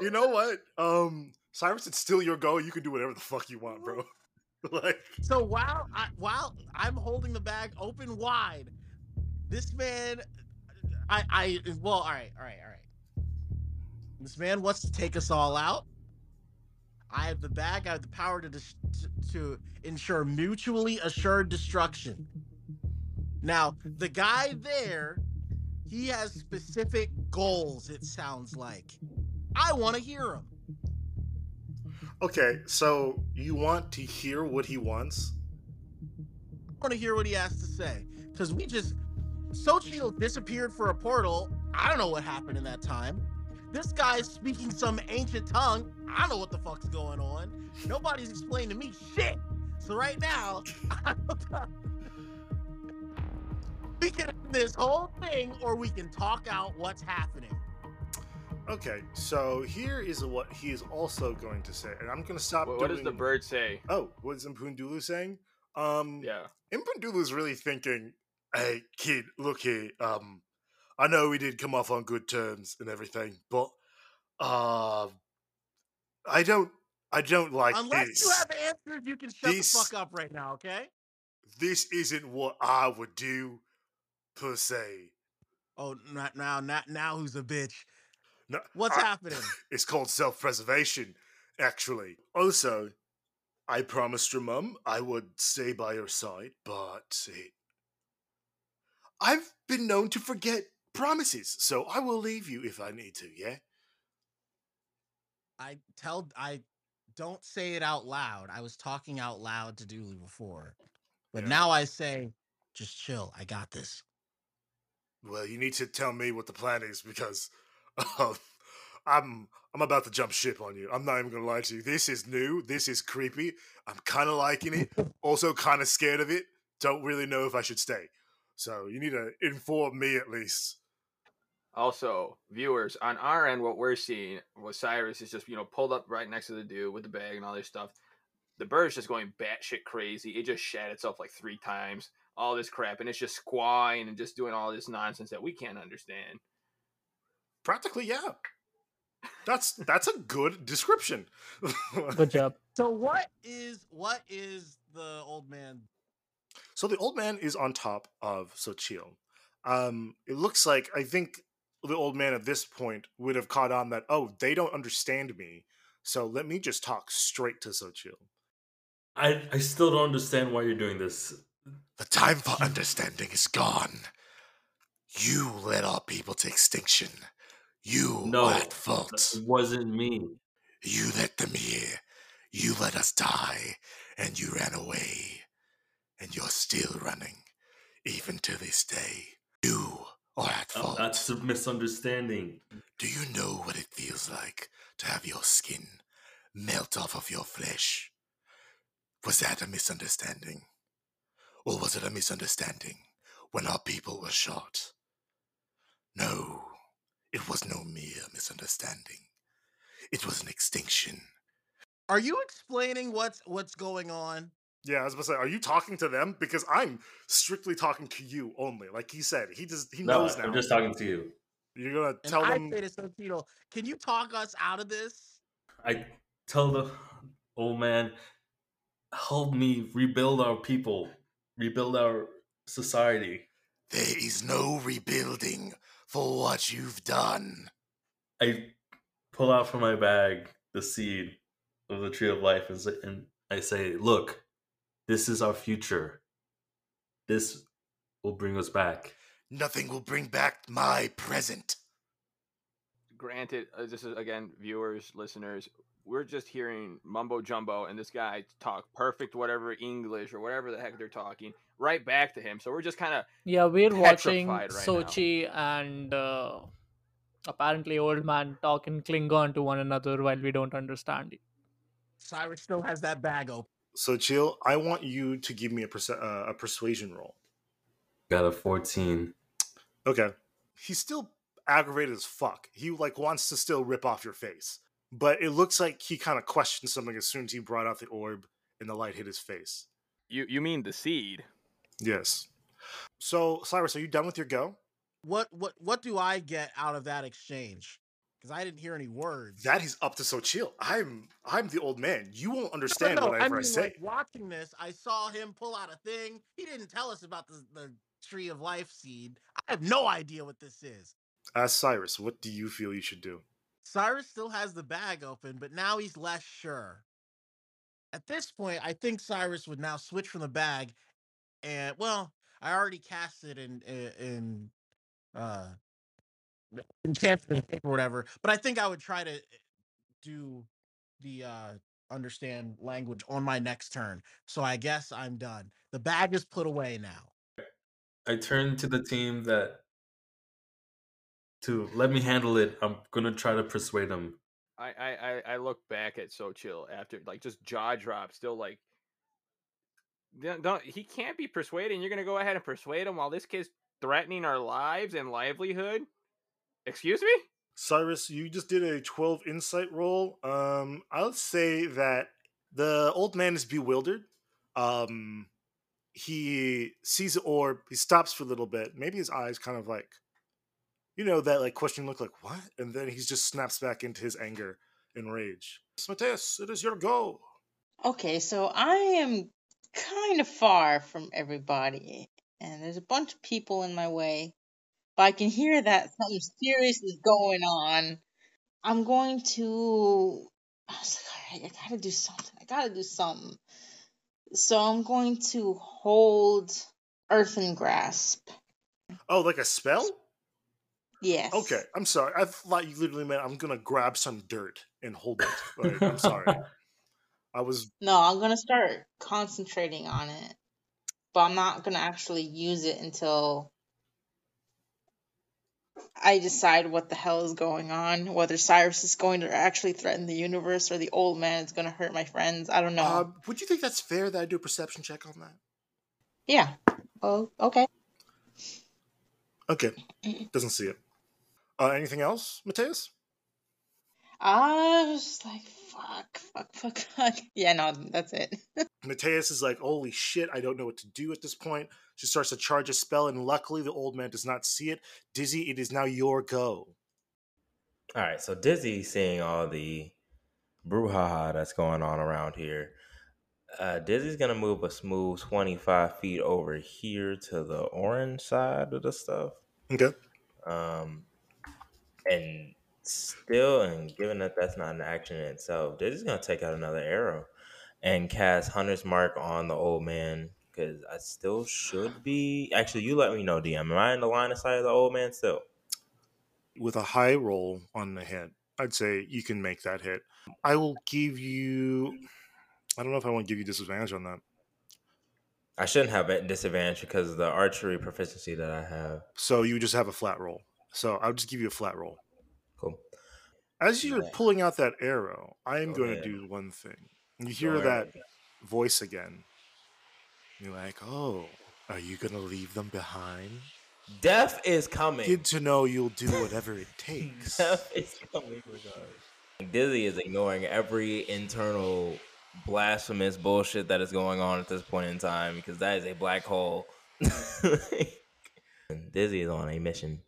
you know what um cyrus it's still your go you can do whatever the fuck you want bro like So while I while I'm holding the bag open wide, this man, I I well, all right, all right, all right. This man wants to take us all out. I have the bag. I have the power to dis- to, ensure mutually assured destruction. Now, the guy there, he has specific goals. It sounds like. I want to hear him. Okay, so you want to hear what he wants? I want to hear what he has to say because we just Xochitl disappeared for a portal. I don't know what happened in that time. This guy's speaking some ancient tongue. I don't know what the fuck's going on. Nobody's explaining to me shit. So right now, we can end this whole thing, or we can talk out what's happening. Okay, so here is what he is also going to say, and I'm going to stop. What, what does the bird say? Oh, what is Impundulu saying? Um, Yeah. Impundulu's really thinking, "Hey, kid, look here. Um, I know we did come off on good terms and everything, but uh, I don't, I don't like Unless this. you have answers, you can shut This- the fuck up right now, okay? This isn't what I would do, per se. Oh, not now, not now. Who's a bitch? No, What's I- happening? It's called self-preservation, actually. Also, I promised your mum I would stay by her side, but it, I've been known to forget promises, so I will leave you if I need to. Yeah. I tell I don't say it out loud. I was talking out loud to Dooley before. But Yeah. now I say, just chill. I got this. Well, you need to tell me what the plan is because um, I'm I'm about to jump ship on you. I'm not even gonna lie to you. This is new. This is creepy. I'm kind of liking it. Also, kind of scared of it. Don't really know if I should stay. So you need to inform me at least. Also, viewers, on our end, what we're seeing was Cyrus is just, you know, pulled up right next to the dude with the bag and all this stuff. The bird's just going batshit crazy. It just shat itself like three times. All this crap, and it's just squawing and just doing all this nonsense that we can't understand. Practically, yeah. That's that's a good description. Good job. So what is what is the old man? So the old man is on top of Xochitl. Um, it looks like I think the old man at this point would have caught on that oh they don't understand me, so let me just talk straight to Xochitl. I I still don't understand why you're doing this. The time for understanding is gone. You led our people to extinction. You No, are at fault. It wasn't me. You let them here. You let us die, and you ran away. And you're still running, even to this day. You are at fault. That's a misunderstanding. Do you know what it feels like to have your skin melt off of your flesh? Was that a misunderstanding? Or was it a misunderstanding when our people were shot? No, it was no mere misunderstanding. It was an extinction. Are you explaining what's what's going on? Yeah, I was about to say, are you talking to them? Because I'm strictly talking to you only. Like he said, he just he No, knows now. I'm just talking to you. You're gonna And tell I them. say to Sotito, can you talk us out of this? I tell the old man, help me rebuild our people, rebuild our society. There is no rebuilding for what you've done. I pull out from my bag the seed of the tree of life and, say, and I say, "Look, this is our future. This will bring us back." Nothing will bring back my present. Granted, uh, this is again, viewers, listeners, we're just hearing mumbo jumbo and this guy talk perfect whatever English or whatever the heck they're talking right back to him. So we're just kind of Yeah, we're watching Petrified right Sochi and uh, apparently old man talk in Klingon to one another while we don't understand it. Cyrus still has that bag open. So, Chill, I want you to give me a, perce- uh, a persuasion roll. Got a 14. Okay. He's still aggravated as fuck. He like wants to still rip off your face, but it looks like he kind of questioned something as soon as he brought out the orb and the light hit his face. you you mean the seed? Yes. So, Cyrus, are you done with your go? What what what do I get out of that exchange? Because I didn't hear any words. That is up to Xochitl. I'm I'm the old man. You won't understand no, whatever I, mean, say. like watching this, I saw him pull out a thing. He didn't tell us about the the tree of life seed. I have no idea what this is. As Cyrus, what do you feel you should do? Cyrus still has the bag open, but now he's less sure. At this point, I think Cyrus would now switch from the bag, and well, I already cast it in in, in uh or whatever. But I think I would try to do the uh understand language on my next turn. So I guess I'm done. The bag is put away now. I turn to the team that to let me handle it. I'm gonna try to persuade them. I, I, I- I look back at Xochitl after like just jaw drop, still like don't, don't he can't be persuaded. You're gonna go ahead and persuade him while this kid's threatening our lives and livelihood. Excuse me? Cyrus, you just did a 12 insight roll. Um, I'll say that the old man is bewildered. Um, he sees an orb. He stops for a little bit. Maybe his eyes kind of like, you know, that like question look like what, and then he just snaps back into his anger and rage. Mateus, it is your go. Okay, so I am kind of far from everybody, and there's a bunch of people in my way. But I can hear that something serious is going on. I'm going to. I was like, all right, I gotta do something. I gotta do something. So I'm going to hold Earthen Grasp. Oh, like a spell? Yes. Okay, I'm sorry. I thought you literally meant I'm gonna grab some dirt and hold it. Like, I'm sorry. I was No, I'm gonna start concentrating on it, but I'm not gonna actually use it until I decide what the hell is going on. Whether Cyrus is going to actually threaten the universe or the old man is gonna hurt my friends. I don't know. Uh, would you think that's fair that I do a perception check on that? yeah. Oh, okay. Okay, doesn't see it. Uh, anything else, Mateus? I was just like, fuck, fuck, fuck, fuck. Yeah, no, that's it. Mateus is like, holy shit, I don't know what to do at this point. She starts to charge a spell, and luckily the old man does not see it. Dizzy, it is now your go. All right, so Dizzy seeing all the brouhaha that's going on around here. Uh, Dizzy's gonna move a smooth 25 feet over here to the orange side of the stuff. Okay. Um, and still, and given that that's not an action in itself, Dizzy's gonna take out another arrow and cast Hunter's Mark on the old man because I still should be. Actually, you let me know, DM. Am I in the line of sight of the old man still? With a high roll on the hit, I'd say you can make that hit. I will give you. I don't know if I want to give you disadvantage on that. I shouldn't have a disadvantage because of the archery proficiency that I have. So you just have a flat roll. So I'll just give you a flat roll. Cool. As you're pulling out that arrow, I am Go going to do one thing. You hear Go that voice again. You're like, oh, are you going to leave them behind? Death is coming. Good to know you'll do whatever it takes. Death is coming. regardless. Dizzy is ignoring every internal blasphemous bullshit that is going on at this point in time because that is a black hole. And Dizzy is on a mission.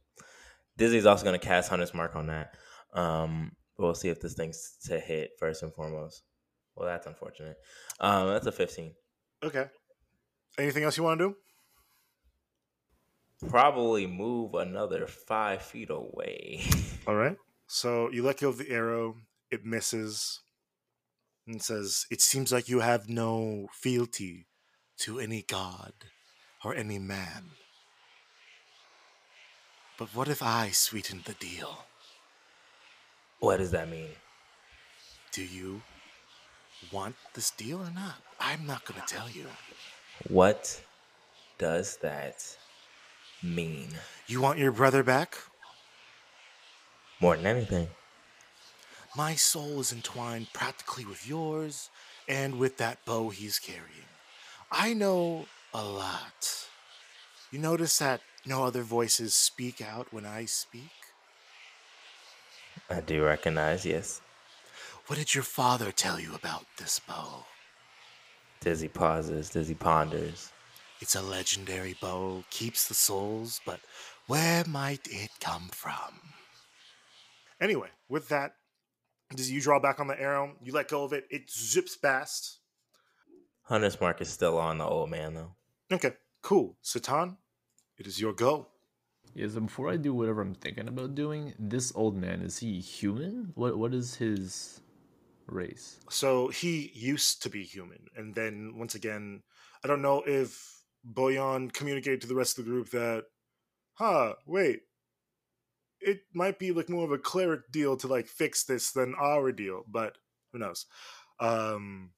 Dizzy is also going to cast Hunter's Mark on that. Um, we'll see if this thing's to hit first and foremost. Well, that's unfortunate. Um, that's a 15. Okay. Anything else you want to do? Probably move another five feet away. All right. So you let go of the arrow. It misses. And says, It seems like you have no fealty to any god or any man. But what if I sweetened the deal? what does that mean? Do you want this deal or not? I'm not going to tell you. What does that mean? You want your brother back? More than anything. My soul is entwined practically with yours and with that bow he's carrying. I know a lot. You notice that no other voices speak out when I speak? I do recognize, yes. What did your father tell you about this bow? Dizzy pauses, Dizzy ponders. It's a legendary bow, keeps the souls, but where might it come from? Anyway, with that, does you draw back on the arrow? You let go of it. It zips past. Hunter's mark is still on the old man, though. Okay, cool. Sitan, it is your go. Yes, and before I do whatever I'm thinking about doing, this old man is he human? What what is his race? So he used to be human, and then once again, I don't know if Bojan communicated to the rest of the group that, huh, wait, it might be like more of a cleric deal to like fix this than our deal, but who knows? Um,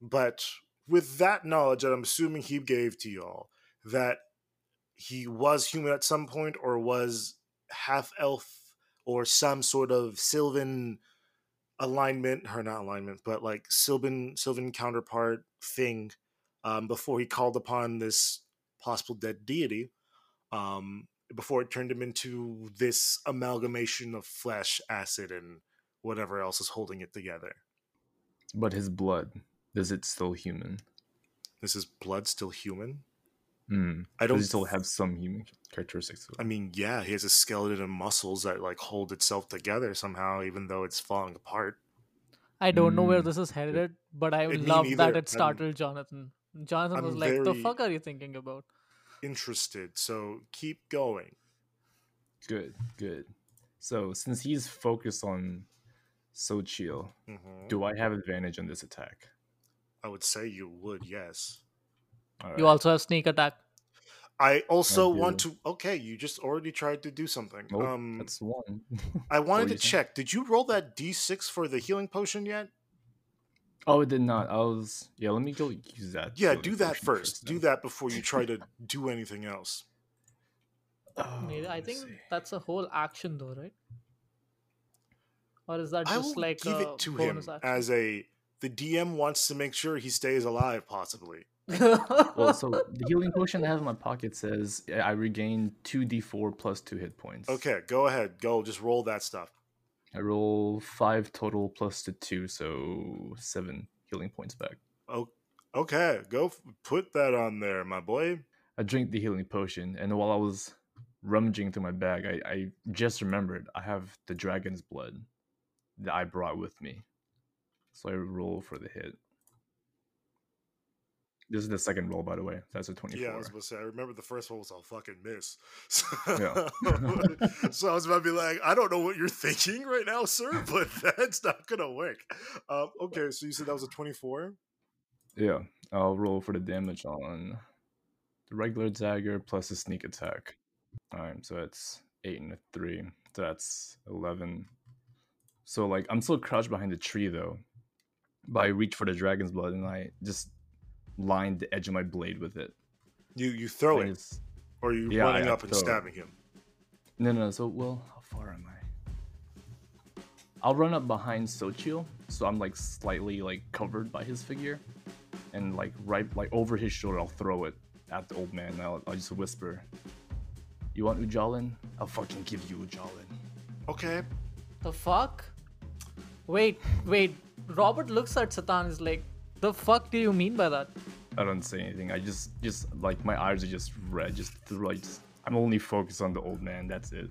but with that knowledge that I'm assuming he gave to y'all, that he was human at some point or was half elf or some sort of Sylvan alignment, her not alignment, but like Sylvan Sylvan counterpart thing um, before he called upon this possible dead deity. Um, before it turned him into this amalgamation of flesh, acid, and whatever else is holding it together. But his blood, is it still human? This Is his blood still human? Hmm. I don't he still have some human characteristics? to? I mean, yeah, he has a skeleton and muscles that like hold itself together somehow, even though it's falling apart. I don't know where Mm, this is headed, but I me love that neither. it I'm- startled Jonathan. Jonathan I'm was like, "The fuck are you thinking about?" Interested, so keep going. Good, good. So since he's focused on Xochitl, Mhm. do I have advantage on this attack? I would say you would, yes. All You also have sneak attack. I also want to. Okay, you just already tried to do something. Nope, um, that's one. I wanted to you check. Did you roll that d6 for the healing potion yet? oh, it did not. I was yeah. Let me go use that. Yeah, do that potion first. Do that before you try to do anything else. Oh, I think see. that's a whole action though, right? Or is that I just will like give a it to him bonus action? as a. The DM wants to make sure he stays alive, possibly. Well, so the healing potion I have in my pocket says I regain two d4 plus two hit points. Okay, go ahead. Go. Just roll that stuff. I roll five total plus the two, so seven healing points back. Oh, okay. Go f- put that on there, my boy. I drink the healing potion, and while I was rummaging through my bag, I, I just remembered I have the dragon's blood that I brought with me. So I roll for the hit. This is the second roll, by the way. That's a 24. Yeah, I was about to say. I remember the first one was a fucking miss. So, Yeah. so I was about to be like, I don't know what you're thinking right now, sir, but that's not gonna work. Um, okay, so you said that was a 24. Yeah, I'll roll for the damage on the regular dagger plus the sneak attack. Alright, so that's 8 and a 3. So that's 11. So, like, I'm still crouched behind the tree, though. But I reach for the dragon's blood and I just line the edge of my blade with it. You you throw And it, it's- or you Yeah, running I up and throw it. stabbing him. No, no, so, well, how far am I? I'll run up behind Xochitl, so I'm, like, slightly, like, covered by his figure. And, like, right, like, over his shoulder, I'll throw it at the old man. I'll, I'll just whisper, You want Ujalin? I'll fucking give you Ujalin. Okay, the fuck? Wait, wait. Robert looks at Sitan and is like, "The fuck do you mean by that?" I don't say anything. I just, just, like, my eyes are just red. Just, like, just, I'm only focused on the old man. That's it.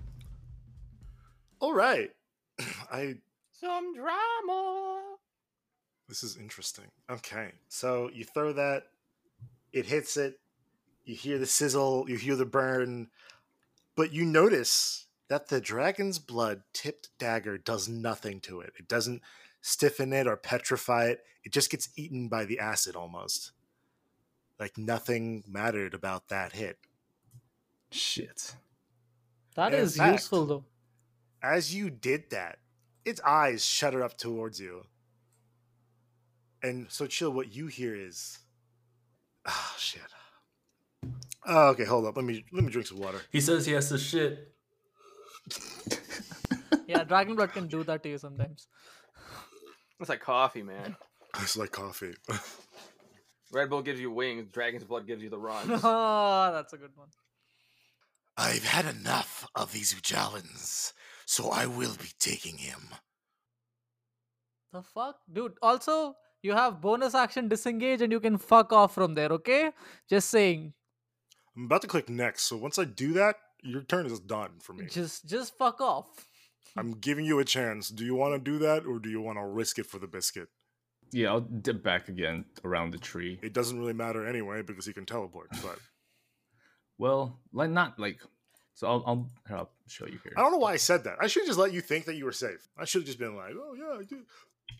all right. I Some drama. This is interesting. Okay. So you throw that, it hits it, you hear the sizzle, you hear the burn, but you notice that the dragon's blood tipped dagger does nothing to it. It doesn't stiffen it or petrify it. It just gets eaten by the acid almost. Like nothing mattered about that hit. Shit. That In is fact- useful though. As you did that, its eyes shudder up towards you. And so chill, what you hear is Ah shit. Oh, okay, hold up. Let me let me drink some water. He says he has to shit. Yeah, dragon blood can do that to you sometimes. It's like coffee, man. It's like coffee. Red Bull gives you wings. Dragon's blood gives you the runs. oh, that's a good one. I've had enough of these Ujalans, so I will be taking him. The fuck, dude. Also, you have bonus action disengage, and you can fuck off from there. Okay, just saying. I'm about to click next, so once I do that, your turn is done for me. Just, just fuck off. I'm giving you a chance. Do you want to do that, or do you want to risk it for the biscuit? Yeah, I'll dip back again around the tree. It doesn't really matter anyway because he can teleport. But Well, like not like. So I'll I'll, I'll show you here. I don't know why I said that. I should just let you think that you were safe. I should have just been like, "Oh yeah, I did.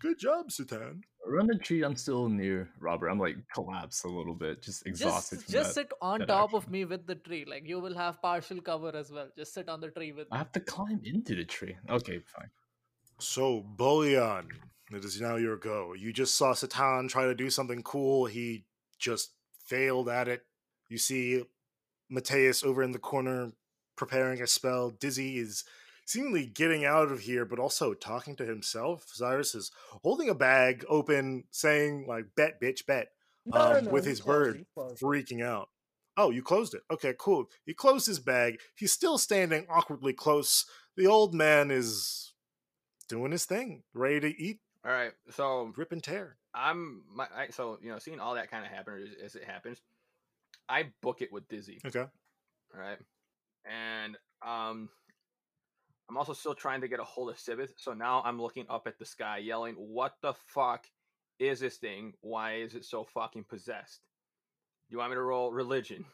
Good job, Sitan." Around the tree, I'm still near Robert. I'm like collapsed a little bit, just exhausted. Just, from just that. sit on that top of me with the tree. Like you will have partial cover as well. Just sit on the tree with I me. have to climb into the tree. Okay, fine. So, Bojan, It is now your go. You just saw Sitan try to do something cool. He just failed at it. You see Mateus over in the corner preparing a spell. Dizzy is seemingly getting out of here, but also talking to himself. Cyrus is holding a bag open, saying, like, bet, bitch, bet, No, no, um, no, with his closed bird he closed it. freaking out. Oh, you closed it. Okay, cool. He closed his bag. He's still standing awkwardly close. The old man is doing his thing, ready to eat, All right, so rip and tear. I'm my I, so you know seeing all that kind of happen as, as it happens, I book it with Dizzy. Okay. All right, and um, I'm also still trying to get a hold of Sibeth. So now I'm looking up at the sky, yelling, "What the fuck is this thing? Why is it so fucking possessed?" Do you want me to roll religion?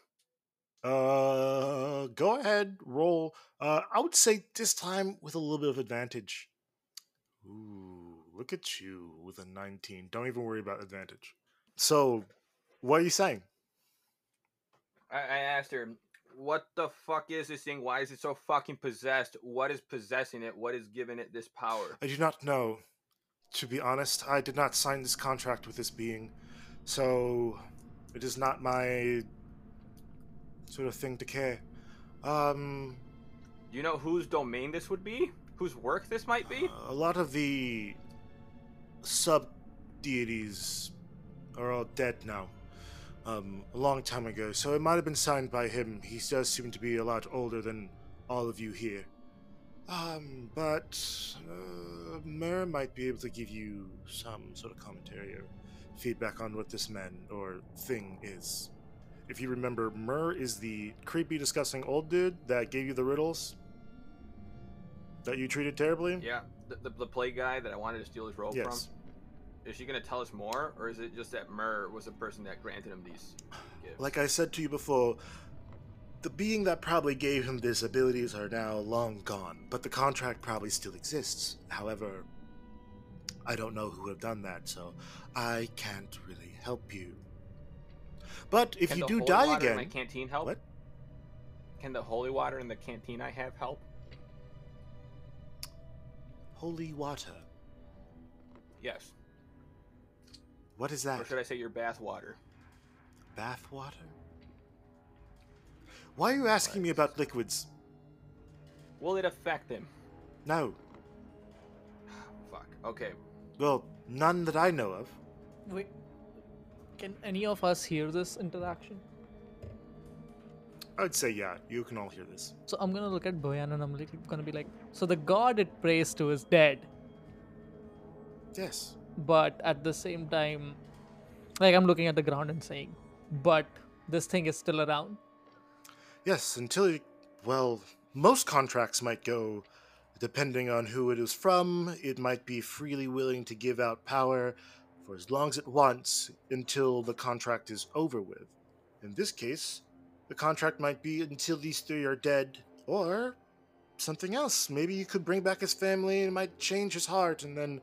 Uh, go ahead, roll. Uh, I would say this time with a little bit of advantage. Ooh, look at you with a 19. Don't even worry about advantage. So, what are you saying? I, I asked her, "What the fuck is this thing? Why is it so fucking possessed? What is possessing it? What is giving it this power?" I do not know. To be honest, I did not sign this contract with this being, so it is not my sort of thing to care. Um, Do you know whose domain this would be? Whose work this might be? a lot of the sub deities are all dead now. Um, a long time ago, so it might have been signed by him. He does seem to be a lot older than all of you here. Um, but uh, Mer might be able to give you some sort of commentary or feedback on what this man or thing is. If you remember, Mer is the creepy, disgusting old dude that gave you the riddles that you treated terribly. Yeah, the, the, the play guy that I wanted to steal his robe Yes. from. Is she gonna tell us more, or is it just that Mur was the person that granted him these gifts? Like I said to you before, the being that probably gave him these abilities are now long gone, but the contract probably still exists. However, I don't know who would have done that, so I can't really help you. But if Can you do die again, my canteen help? What? Can the holy water in the canteen I have help? holy water. Yes. What is that? Or should I say your bath water? Bath water? Why are you asking me about liquids? Will it affect him? No. Fuck. Okay. Well, none that I know of. Wait, can any of us hear this interaction? I'd say yeah, you can all hear this. So I'm gonna look at Bojan and I'm gonna be like, so the god it prays to is dead, Yes. But at the same time, like I'm looking at the ground and saying, but this thing is still around. Yes, until you, well, most contracts might go, depending on who it is from, it might be freely willing to give out power for as long as it wants until the contract is over with. In this case, the contract might be until these three are dead, or something else. Maybe you could bring back his family and it might change his heart, and then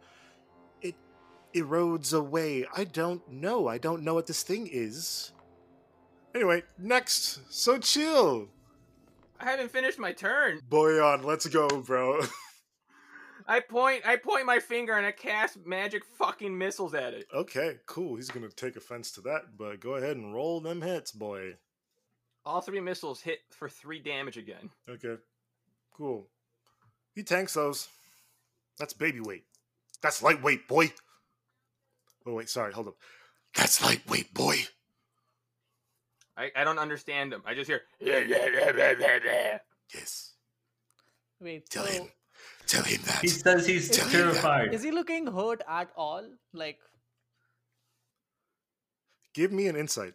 erodes away. I don't know. I don't know what this thing is. Anyway, next. Xochitl. I haven't finished my turn. Bojan, let's go, bro. I point. I point my finger and I cast magic fucking missiles at it. okay, cool. He's gonna take offense to that, but go ahead and roll them hits, boy. All three missiles hit for three damage again. Okay, cool. He tanks those. That's baby weight. That's lightweight, boy. Oh wait, sorry, hold up. That's lightweight, boy. I, I don't understand them. I just hear. "Yeah, yeah, yeah, yeah, yeah, yeah." Yes. Wait, Tell so him. Tell him that. He says he's Is he- terrified. is he looking hurt at all? Like, Give me an insight.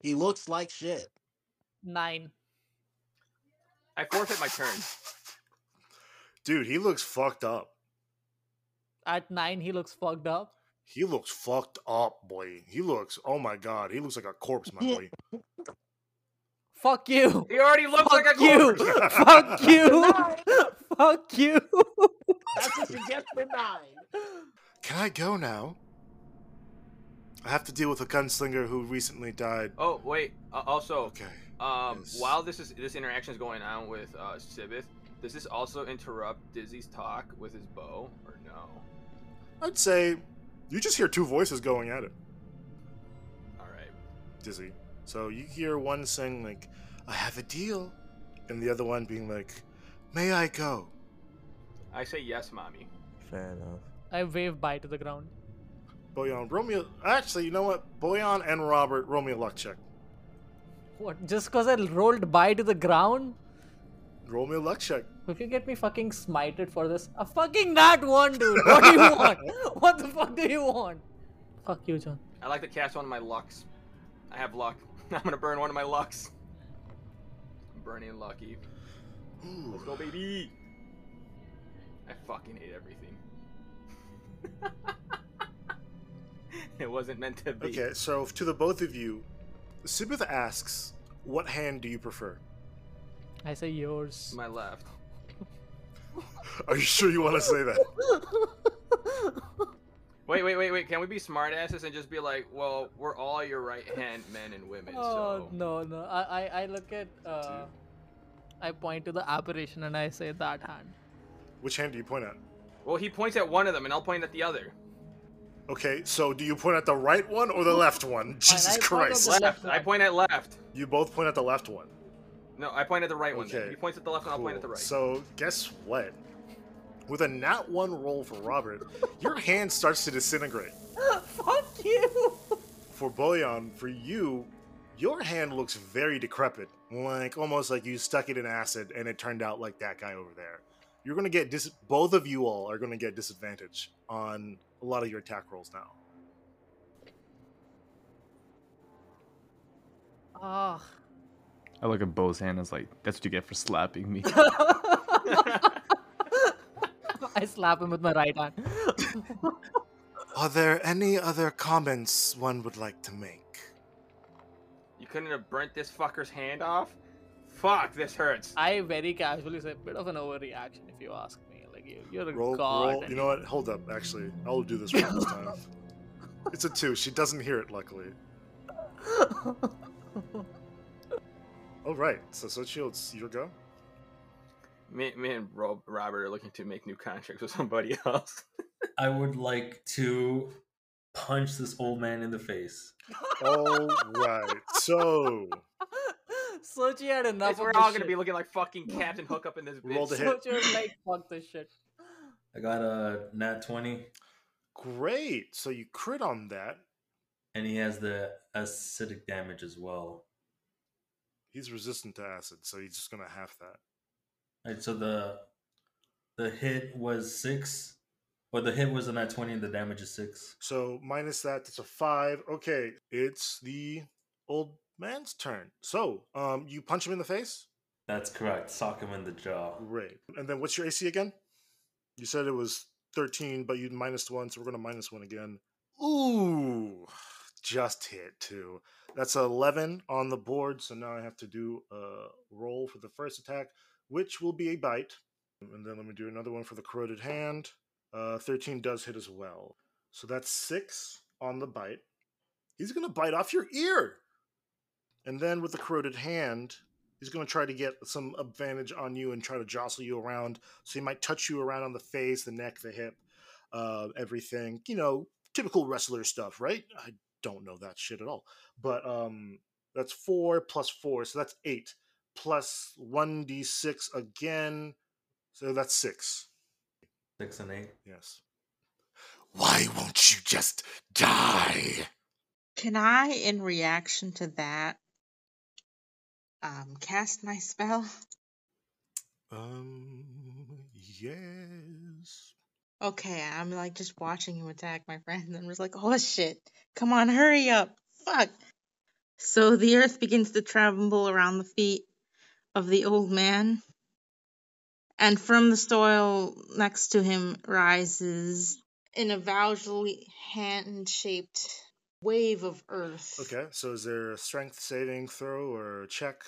He looks like shit. nine. I forfeit my turn. Dude, he looks fucked up. At nine, he looks fucked up. He looks fucked up, boy. He looks, oh my god, he looks like a corpse, my boy. Fuck you. He already looks Fuck like a you. corpse. Fuck you. Fuck you. That's what you get for nine. Can I go now? I have to deal with a gunslinger who recently died. Oh wait. Uh, also, Okay. um, Yes. while this is this interaction is going on with uh, Sibeth, does this also interrupt Dizzy's talk with his bow or no? I'd say you just hear two voices going at it, All right. Dizzy. So you hear one saying like, "I have a deal," and the other one being like, "May I go?" I say yes, mommy. Fair enough. I wave bye to the ground. Bojan, roll me. A, actually, you know what? Bojan and Robert, roll me a luck check. What? Just because I rolled bye to the ground? Roll me a luck check. If you get me fucking smited for this, a fucking nat one, dude. What do you want? what the fuck do you want? Fuck you, John. I like to cast one of my lucks. I have luck. I'm gonna burn one of my lucks. I'm burning lucky. Let's go, baby. I fucking hate everything. it wasn't meant to be. Okay, so to the both of you, Sibeth asks, "What hand do you prefer?" I say yours. My left. Are you sure you want to say that? Wait, wait, wait, wait. Can we be smartasses and just be like, well, we're all your right hand men and women, Oh so. no no! I I, I look at uh, I point to the apparition and I say that hand. Which hand do you point at? Well, he points at one of them and I'll point at the other. Okay, so do you point at the right one or the left one? Jesus I point Christ! Left. left I point at left. You both point at the left one. No, I point at the right one. then. Okay, He points at the left one. I'll point at the right. So guess what? With a nat one roll for Robert, your hand starts to disintegrate. Fuck you! For Bojan, for you, your hand looks very decrepit, like almost like you stuck it in acid and it turned out like that guy over there. You're gonna get dis- both of you all are gonna get disadvantage on a lot of your attack rolls now. Ah. I look at Bo's hand and it's like, that's what you get for slapping me. I slap him with my right hand. Are there any other comments one would like to make? You couldn't have burnt this fucker's hand off? Fuck, this hurts. I very casually say, bit of an overreaction if you ask me. Like you, you're a Roll, god. roll. and You know what? Hold up. Actually, I'll do this one this time. It's a two. She doesn't hear it, luckily. All right. So, so Shields, your go. Me, me and Rob, Robert are looking to make new contracts with somebody else. I would like to punch this old man in the face. All right. So, Xochitl had enough Guess of we're this all gonna shit. be looking like fucking Captain Hook up in this bitch. Roll the hit. Xochitl was like, fuck this shit. I got a nat 20, great. So you crit on that. and he has the acidic damage as well. He's resistant to acid, so he's just gonna half that. Alright, so the the hit was six, or the hit was a nat 20 and the damage is six. So minus that, it's a five. Okay, it's the old man's turn. So, um, you punch him in the face. That's correct. Sock him in the jaw. Great. And then what's your AC again? You said it was 13, but you minus one, so we're gonna minus one again. Ooh, just hit too. That's 11 on the board, so now I have to do a roll for the first attack, which will be a bite. And then let me do another one for the corroded hand. Uh, 13 does hit as well. So that's six on the bite. He's gonna bite off your ear. And then with the corroded hand, he's going to try to get some advantage on you and try to jostle you around. So he might touch you around on the face, the neck, the hip, uh, everything. You know, typical wrestler stuff, right? I don't know that shit at all. But um, that's four plus four, so that's eight. Plus one d six again, so that's six. Six and eight. Yes. Why won't you just die? Can I, in reaction to that, um, cast my spell? Um, yes. Okay, I'm like just watching him attack my friend, and I'm just like, oh shit, come on, hurry up, fuck. So the earth begins to tremble around the feet of the old man, and from the soil next to him rises an avowedly hand shaped wave of earth. Okay, so is there a strength saving throw or a check?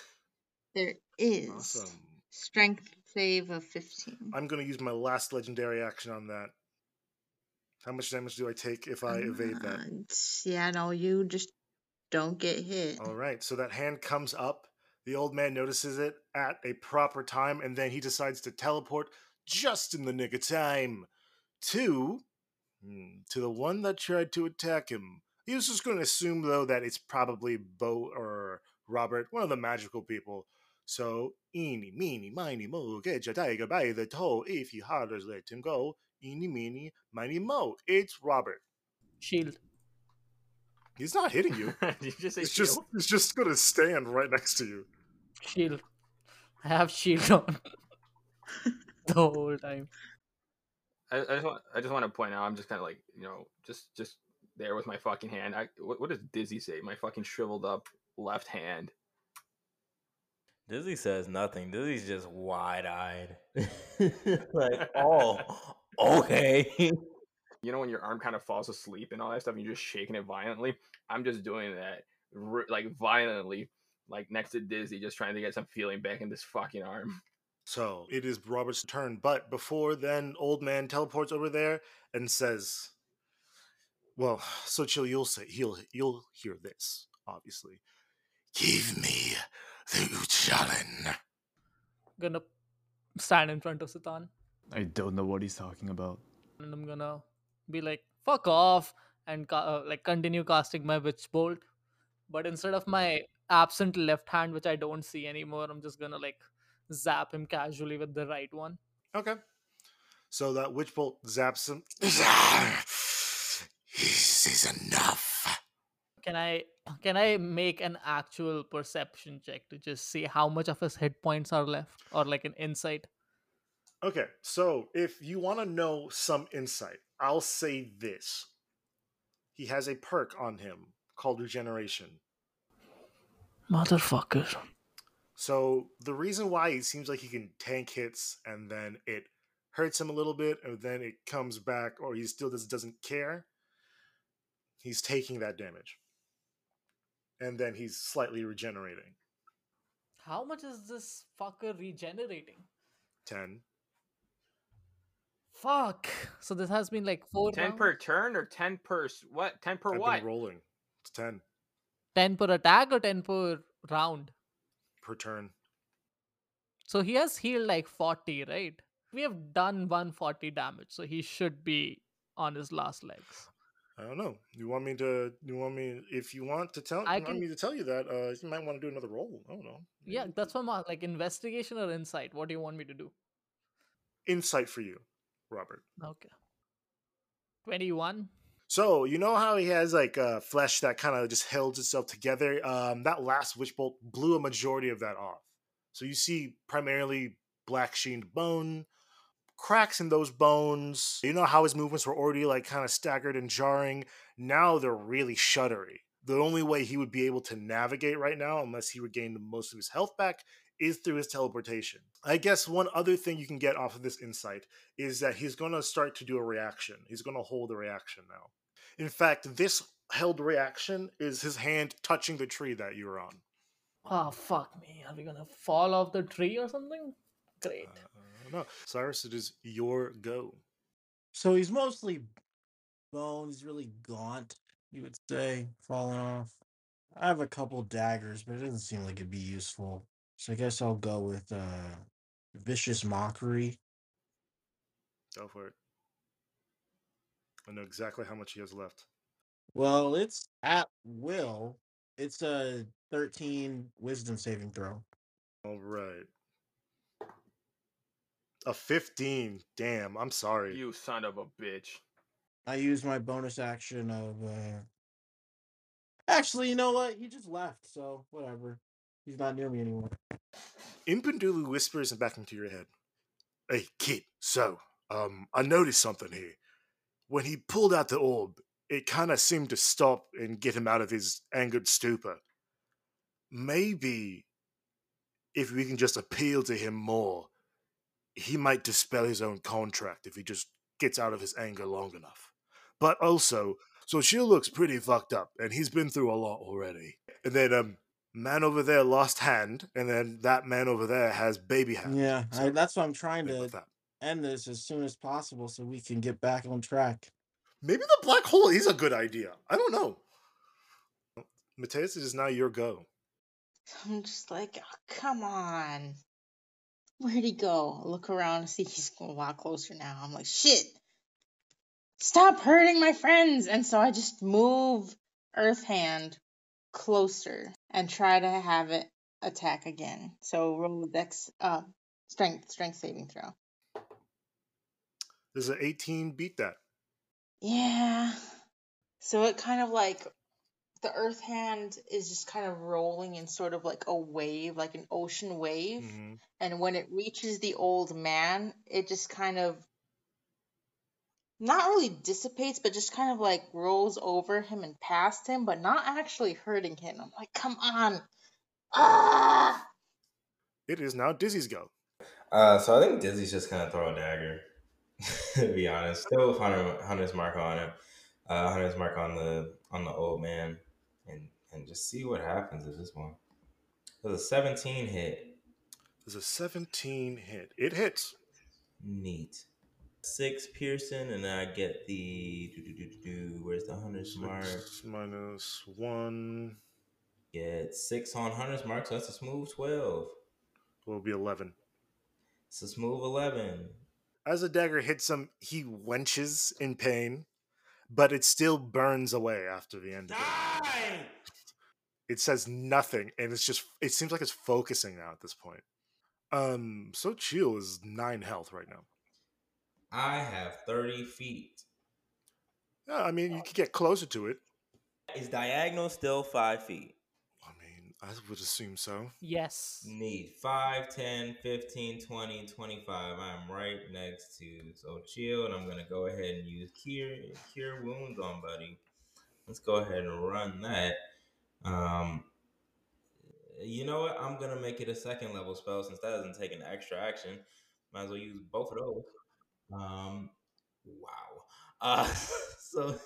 There is Awesome. strength save of 15. I'm going to use my last legendary action on that. How much damage do I take if I evade that? Uh, Yeah, no, you just don't get hit. All right, so that hand comes up. The old man notices it at a proper time, and then he decides to teleport just in the nick of time to Hmm, to the one that tried to attack him. He was just going to assume, though, that it's probably Bo or Robert, one of the magical people. So, eeny, meeny, miny, mo, get your tiger by the toe. If he hollers, let him go. Eeny, meeny, miny, mo. It's Robert. Shield. He's not hitting you. Did you just say It's just, shield? it's just going to stand right next to you. Shield. I have shield on the whole time. I, I just want I just want to point out I'm just kind of like you know just just there with my fucking hand. I what, what does Dizzy say? My fucking shriveled up left hand. Dizzy says nothing. Dizzy's just wide eyed. like, oh, okay. You know when your arm kind of falls asleep and all that stuff, and you're just shaking it violently. I'm just doing that like violently, like next to Dizzy, just trying to get some feeling back in this fucking arm. So it is Robert's turn, but before then, old man teleports over there and says, "Well, Xochitl. You'll say he'll you'll hear this, obviously. Give me the Uchalin." Gonna stand in front of Sitan I don't know what he's talking about. and I'm gonna be like, fuck off, and ca- uh, like continue casting my witch bolt. But instead of my absent left hand, which I don't see anymore, I'm just gonna like zap him casually with the right one. Okay. So that witch bolt zaps him. this is enough. Can I can I make an actual perception check to just see how much of his hit points are left, or like an insight? Okay, so if you want to know some insight, I'll say this. He has a perk on him called regeneration. Motherfucker. So the reason why it seems like he can tank hits and then it hurts him a little bit and then it comes back or he still just doesn't care, he's taking that damage. And then he's slightly regenerating. How much is this fucker regenerating? 10. Fuck. So this has been like four Ten rounds? per turn or ten per what? Ten per I've what? been rolling. It's 10 10 per attack or 10 per round. per turn. So he has healed like 40, right? We have done 140 damage, so he should be on his last legs. I don't know. You want me to? You want me? If you want to tell, I you want can- me to tell you that, uh, you might want to do another roll. I don't know. Yeah, that's what I'm like investigation or insight. What do you want me to do? Insight for you, Robert. Okay. 21. So you know how he has like uh, flesh that kind of just held itself together. Um, that last witch bolt blew a majority of that off. So you see primarily black sheened bone, cracks in those bones. You know how his movements were already like kind of staggered and jarring. Now they're really shuddery. The only way he would be able to navigate right now, unless he regained most of his health back, is through his teleportation. I guess one other thing you can get off of this insight is that he's going to start to do a reaction. He's going to hold a reaction now. In fact, this held reaction is his hand touching the tree that you were on. Oh, fuck me. Are we gonna fall off the tree or something? Great. Uh, no, Cyrus, it is your go. So he's mostly bone. He's really gaunt, you would say, falling off. I have a couple daggers, but it doesn't seem like it'd be useful. So I guess I'll go with uh vicious mockery. Go for it. I know exactly how much he has left. Well, it's at will. It's a 13 wisdom saving throw. All right. A 15. Damn, I'm sorry. You son of a bitch. I use my bonus action of uh Actually, you know what? He just left, so whatever. He's not near me anymore. Impundulu whispers back into your head. Hey, kid, so, um, I noticed something here. When he pulled out the orb, it kind of seemed to stop and get him out of his angered stupor. Maybe if we can just appeal to him more, he might dispel his own contract if he just gets out of his anger long enough. But also, so she looks pretty fucked up, and he's been through a lot already. And then, um, man over there lost hand, and then that man over there has baby hand. Yeah, I, that's what I'm trying to about that. end this as soon as possible so we can get back on track. Maybe the black hole is a good idea. I don't know. Mateus, it is now your go. I'm just like, oh, come on. Where'd he go? I look around and see he's a lot closer now. I'm like, shit. stop hurting my friends. And so I just move Earth Hand closer and try to have it attack again. So roll the dex, uh, strength, strength saving throw. Does an 18 beat that? Yeah. So it kind of like the earth hand is just kind of rolling in sort of like a wave, like an ocean wave. hmm And when it reaches the old man, it just kind of not really dissipates, but just kind of like rolls over him and past him, but not actually hurting him. I'm like, come on. Ah! It is now Dizzy's go. Uh, so I think Dizzy's just gonna throw a dagger. to be honest, still with Hunter, Hunter's mark on it. Uh, Hunter's mark on the on the old man, and and just see what happens with this one. There's a 17 hit. There's a 17 hit. It hits. Neat. Six piercing, and then I get the do, do, do, do, do. where's the Hunter's mark? Six minus one Get six on Hunter's mark, so that's a smooth 12. will be 11. It's a smooth 11. As the dagger hits him, he wenches in pain, but it still burns away after the end of it. It says nothing, and it's just it seems like it's focusing now at this point. Um, Xochitl is nine health right now. I have 30 feet. Yeah, I mean you could get closer to it. Is diagonal still five feet? I would assume so. Yes. Need 5, 10, 15, 20, 25. I'm right next to Xochitl, and I'm gonna go ahead and use cure cure wounds on buddy. Let's go ahead and run that. Um you know what? I'm gonna make it a second level spell since that doesn't take an extra action. Might as well use both of those. Um wow. Uh so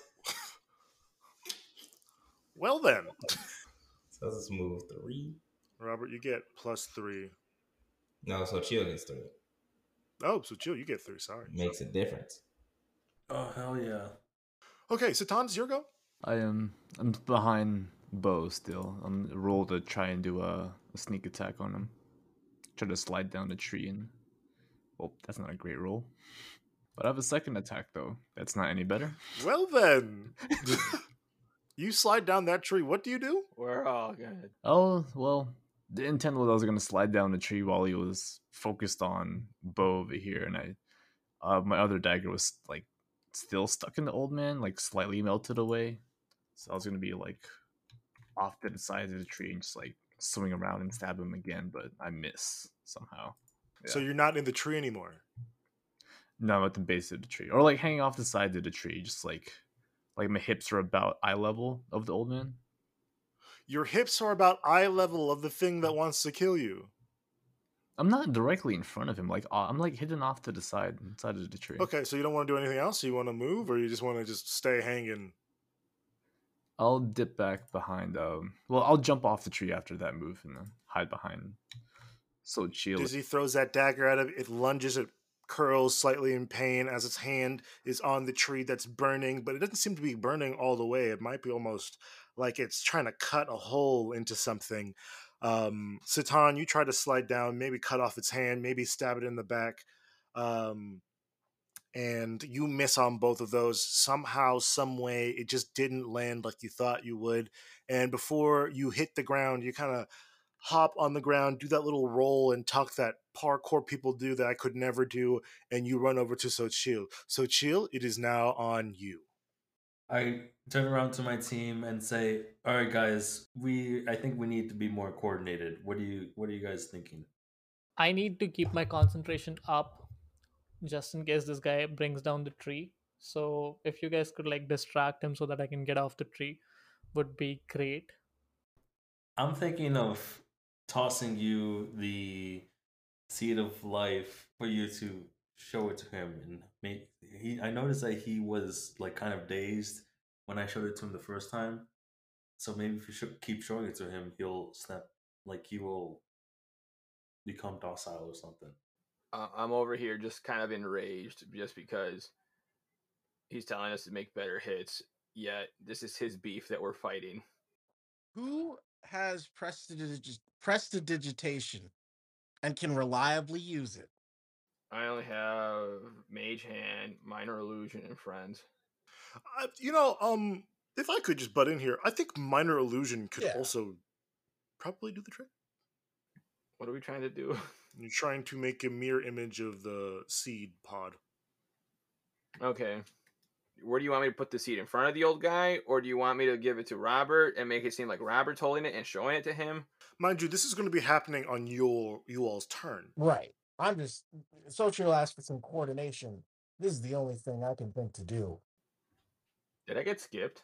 Well then, so that's a smooth three. Robert, you get plus three. No, Xochitl gets three. Oh, Xochitl, you get three. Sorry. Makes a difference. Oh hell yeah! Okay, so Tom's your go. I am I'm behind Bo still. I'm roll to try and do a, a sneak attack on him. Try to slide down the tree and well, that's not a great roll. But I have a second attack though. That's not any better. Well then, you slide down that tree. What do you do? We're all good. Oh well, the intent was I was gonna slide down the tree while he was focused on Bo over here, and I, uh, my other dagger was like still stuck in the old man, like slightly melted away. So I was gonna be like off to the side of the tree and just like swing around and stab him again, but I miss somehow. So you're not in the tree anymore. No, I'm at the base of the tree, or like hanging off the side of the tree, just like like my hips are about eye level of the old man. Your hips are about eye level of the thing that wants to kill you. I'm not directly in front of him. Like uh, I'm like hidden off to the side side of the tree. Okay, so you don't want to do anything else? You want to move, or you just want to just stay hanging? I'll dip back behind. Um, well, I'll jump off the tree after that move and then hide behind. Xochitl. Dizzy throws that dagger at him. It lunges. It curls slightly in pain as its hand is on the tree that's burning, but it doesn't seem to be burning all the way. It might be almost like it's trying to cut a hole into something. Um, Sitan, you try to slide down, maybe cut off its hand, maybe stab it in the back. Um, and you miss on both of those somehow some way it just didn't land like you thought you would and before you hit the ground you kind of hop on the ground do that little roll and tuck that parkour people do that i could never do and you run over to Xochitl Xochitl it is now on you I turn around to my team and say, "All right, guys, we I think we need to be more coordinated. What do you What are you guys thinking?" I need to keep my concentration up just in case this guy brings down the tree. So if you guys could like distract him so that I can get off the tree would be great. I'm thinking of tossing you the seed of life for you to show it to him and make he I noticed that he was like kind of dazed when I showed it to him the first time. So maybe if you should keep showing it to him, he'll snap like he will become docile or something. Uh, I'm over here just kind of enraged just because he's telling us to make better hits, yet this is his beef that we're fighting. Who has prestidig- prestidigitation and can reliably use it? I only have Mage Hand, Minor Illusion, and Friends. Uh, you know, um, if I could just butt in here, I think minor illusion could Yeah. also probably do the trick. What are we trying to do? You're trying to make a mirror image of the seed pod. Okay. Where do you want me to put the seed? In front of the old guy? Or do you want me to give it to Robert and make it seem like Robert's holding it and showing it to him? Mind you, this is going to be happening on your you all's turn. Right. I'm just Xochitl asked for some coordination. This is the only thing I can think to do. Did I get skipped?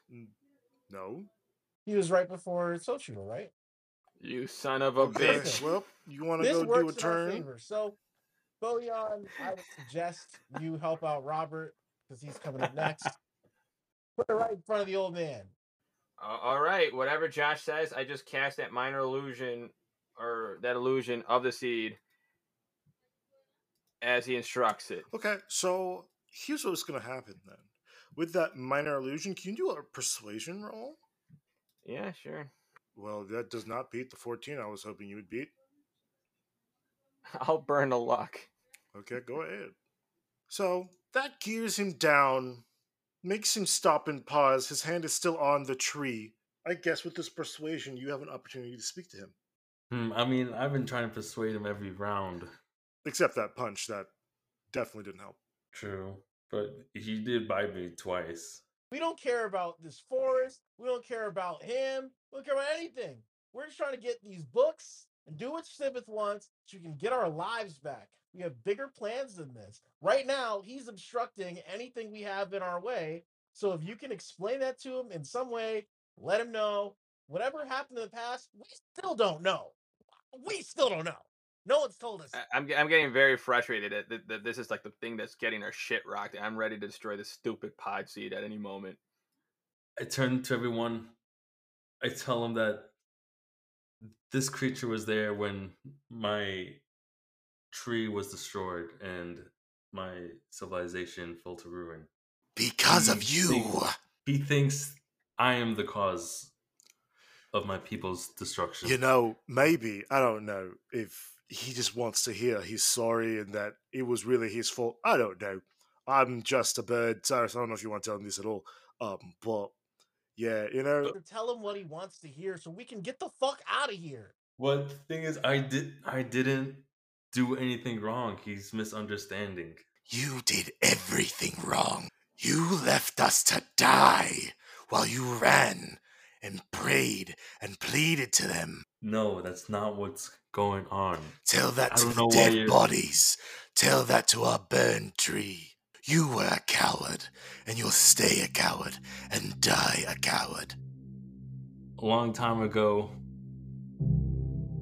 No. He was right before Xochitl, right? You son of a Okay, bitch. well, you want to This go do a in our turn? favor. So, Bojan, I would suggest you help out Robert because he's coming up next. Put it right in front of the old man. Uh, all right, whatever Josh says, I just cast that minor illusion or that illusion of the seed as he instructs it. Okay, so here's what's going to happen then. With that minor illusion, can you do a persuasion roll? Yeah, sure. Well, that does not beat the 14 I was hoping you would beat. I'll burn a luck. Okay, go ahead. So that gears him down, makes him stop and pause. His hand is still on the tree. I guess with this persuasion, you have an opportunity to speak to him. Hmm, I mean, I've been trying to persuade him every round. Except that punch, that definitely didn't help. True. But he did bite me twice. We don't care about this forest. We don't care about him. We don't care about anything. We're just trying to get these books and do what Sibeth wants so we can get our lives back. We have bigger plans than this. Right now, he's obstructing anything we have in our way. So if you can explain that to him in some way, let him know. Whatever happened in the past, we still don't know. We still don't know. No one's told us. I- I'm, ge- I'm getting very frustrated that, that, that this is like the thing that's getting our shit rocked. I'm ready to destroy this stupid pod seed at any moment. I turn to everyone. I tell them that this creature was there when my tree was destroyed and my civilization fell to ruin. Because of you. thinks- he thinks I am the cause of my people's destruction. You know, maybe, I don't know, if he just wants to hear he's sorry and that it was really his fault. I don't know. I'm just a bird, Cyrus. I don't know if you want to tell him this at all. Um, but yeah, you know, To tell him what he wants to hear so we can get the fuck out of here. What the thing is, I did I didn't do anything wrong. He's misunderstanding. you did everything wrong. You left us to die while you ran and prayed and pleaded to them. No, that's not what's going on. Tell that I to the dead bodies. Tell that to our burned tree. You were a coward, and you'll stay a coward and die a coward. A long time ago,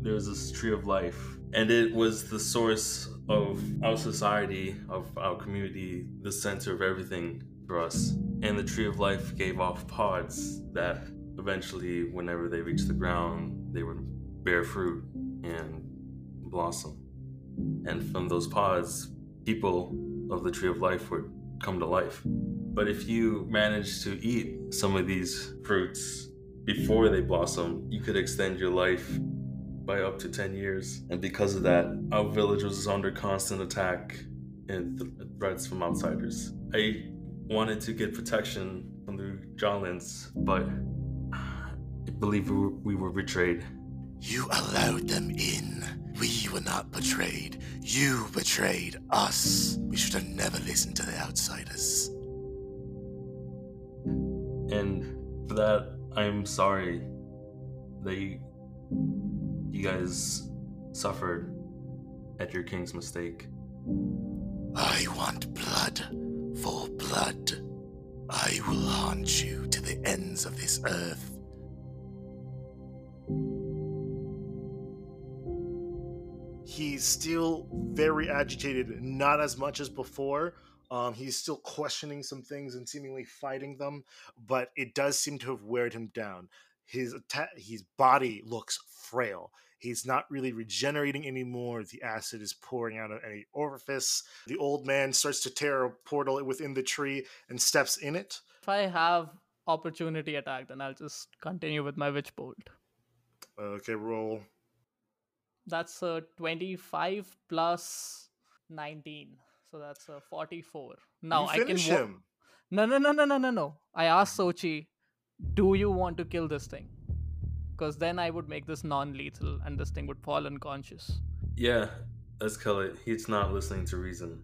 there was this tree of life, and it was the source of our society, of our community, the center of everything for us. And the tree of life gave off pods that eventually, whenever they reached the ground, they would bear fruit and blossom. And from those pods, people of the tree of life would come to life. But if you manage to eat some of these fruits before they blossom, you could extend your life by up to 10 years. And because of that, our village was under constant attack and th- threats from outsiders. I wanted to get protection from the Jolins, but I believe we were, we were betrayed. You allowed them in. We were not betrayed. You betrayed us. We should have never listened to the outsiders. And for that, I'm sorry that you, you guys suffered at your king's mistake. I want blood for blood. I will haunt you to the ends of this earth. He's still very agitated, not as much as before. Um, he's still questioning some things and seemingly fighting them, but it does seem to have weared him down. His atta- his body looks frail. He's not really regenerating anymore. The acid is pouring out of any orifice. The old man starts to tear a portal within the tree and steps in it. If I have opportunity attack, then I'll just continue with my witch bolt. Okay, roll. That's a 25 plus 19. So that's a 44. Now you I can finish wa- him. No, no, no, no, no, no, no. I asked Xochitl, do you want to kill this thing? Because then I would make this non lethal and this thing would fall unconscious. Yeah, let's kill it. He's not listening to reason.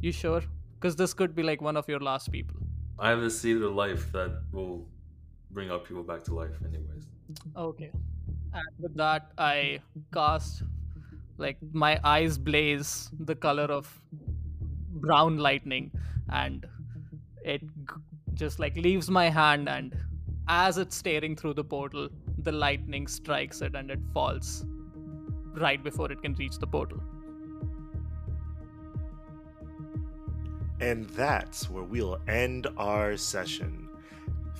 You sure? Because this could be like one of your last people. I have a seed of life that will bring our people back to life, anyways. Okay. And with that, I cast, like, my eyes blaze the color of brown lightning, and it just like leaves my hand. And as it's staring through the portal, the lightning strikes it and it falls right before it can reach the portal. And that's where we'll end our session.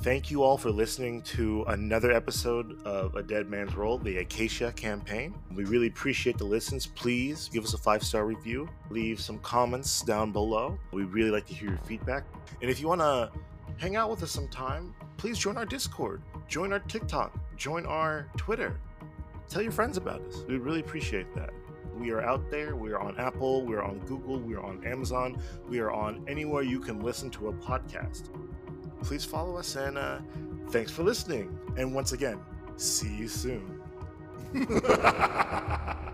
Thank you all for listening to another episode of A Dead Man's Roll, the Acacia campaign. We really appreciate the listens. Please give us a five star review, leave some comments down below. We really like to hear your feedback. And if you want to hang out with us sometime, please join our Discord, join our TikTok, join our Twitter. Tell your friends about us. We really appreciate that. We are out there. We are on Apple. We are on Google. We are on Amazon. We are on anywhere you can listen to a podcast. Please follow us and uh, thanks for listening. And once again, see you soon.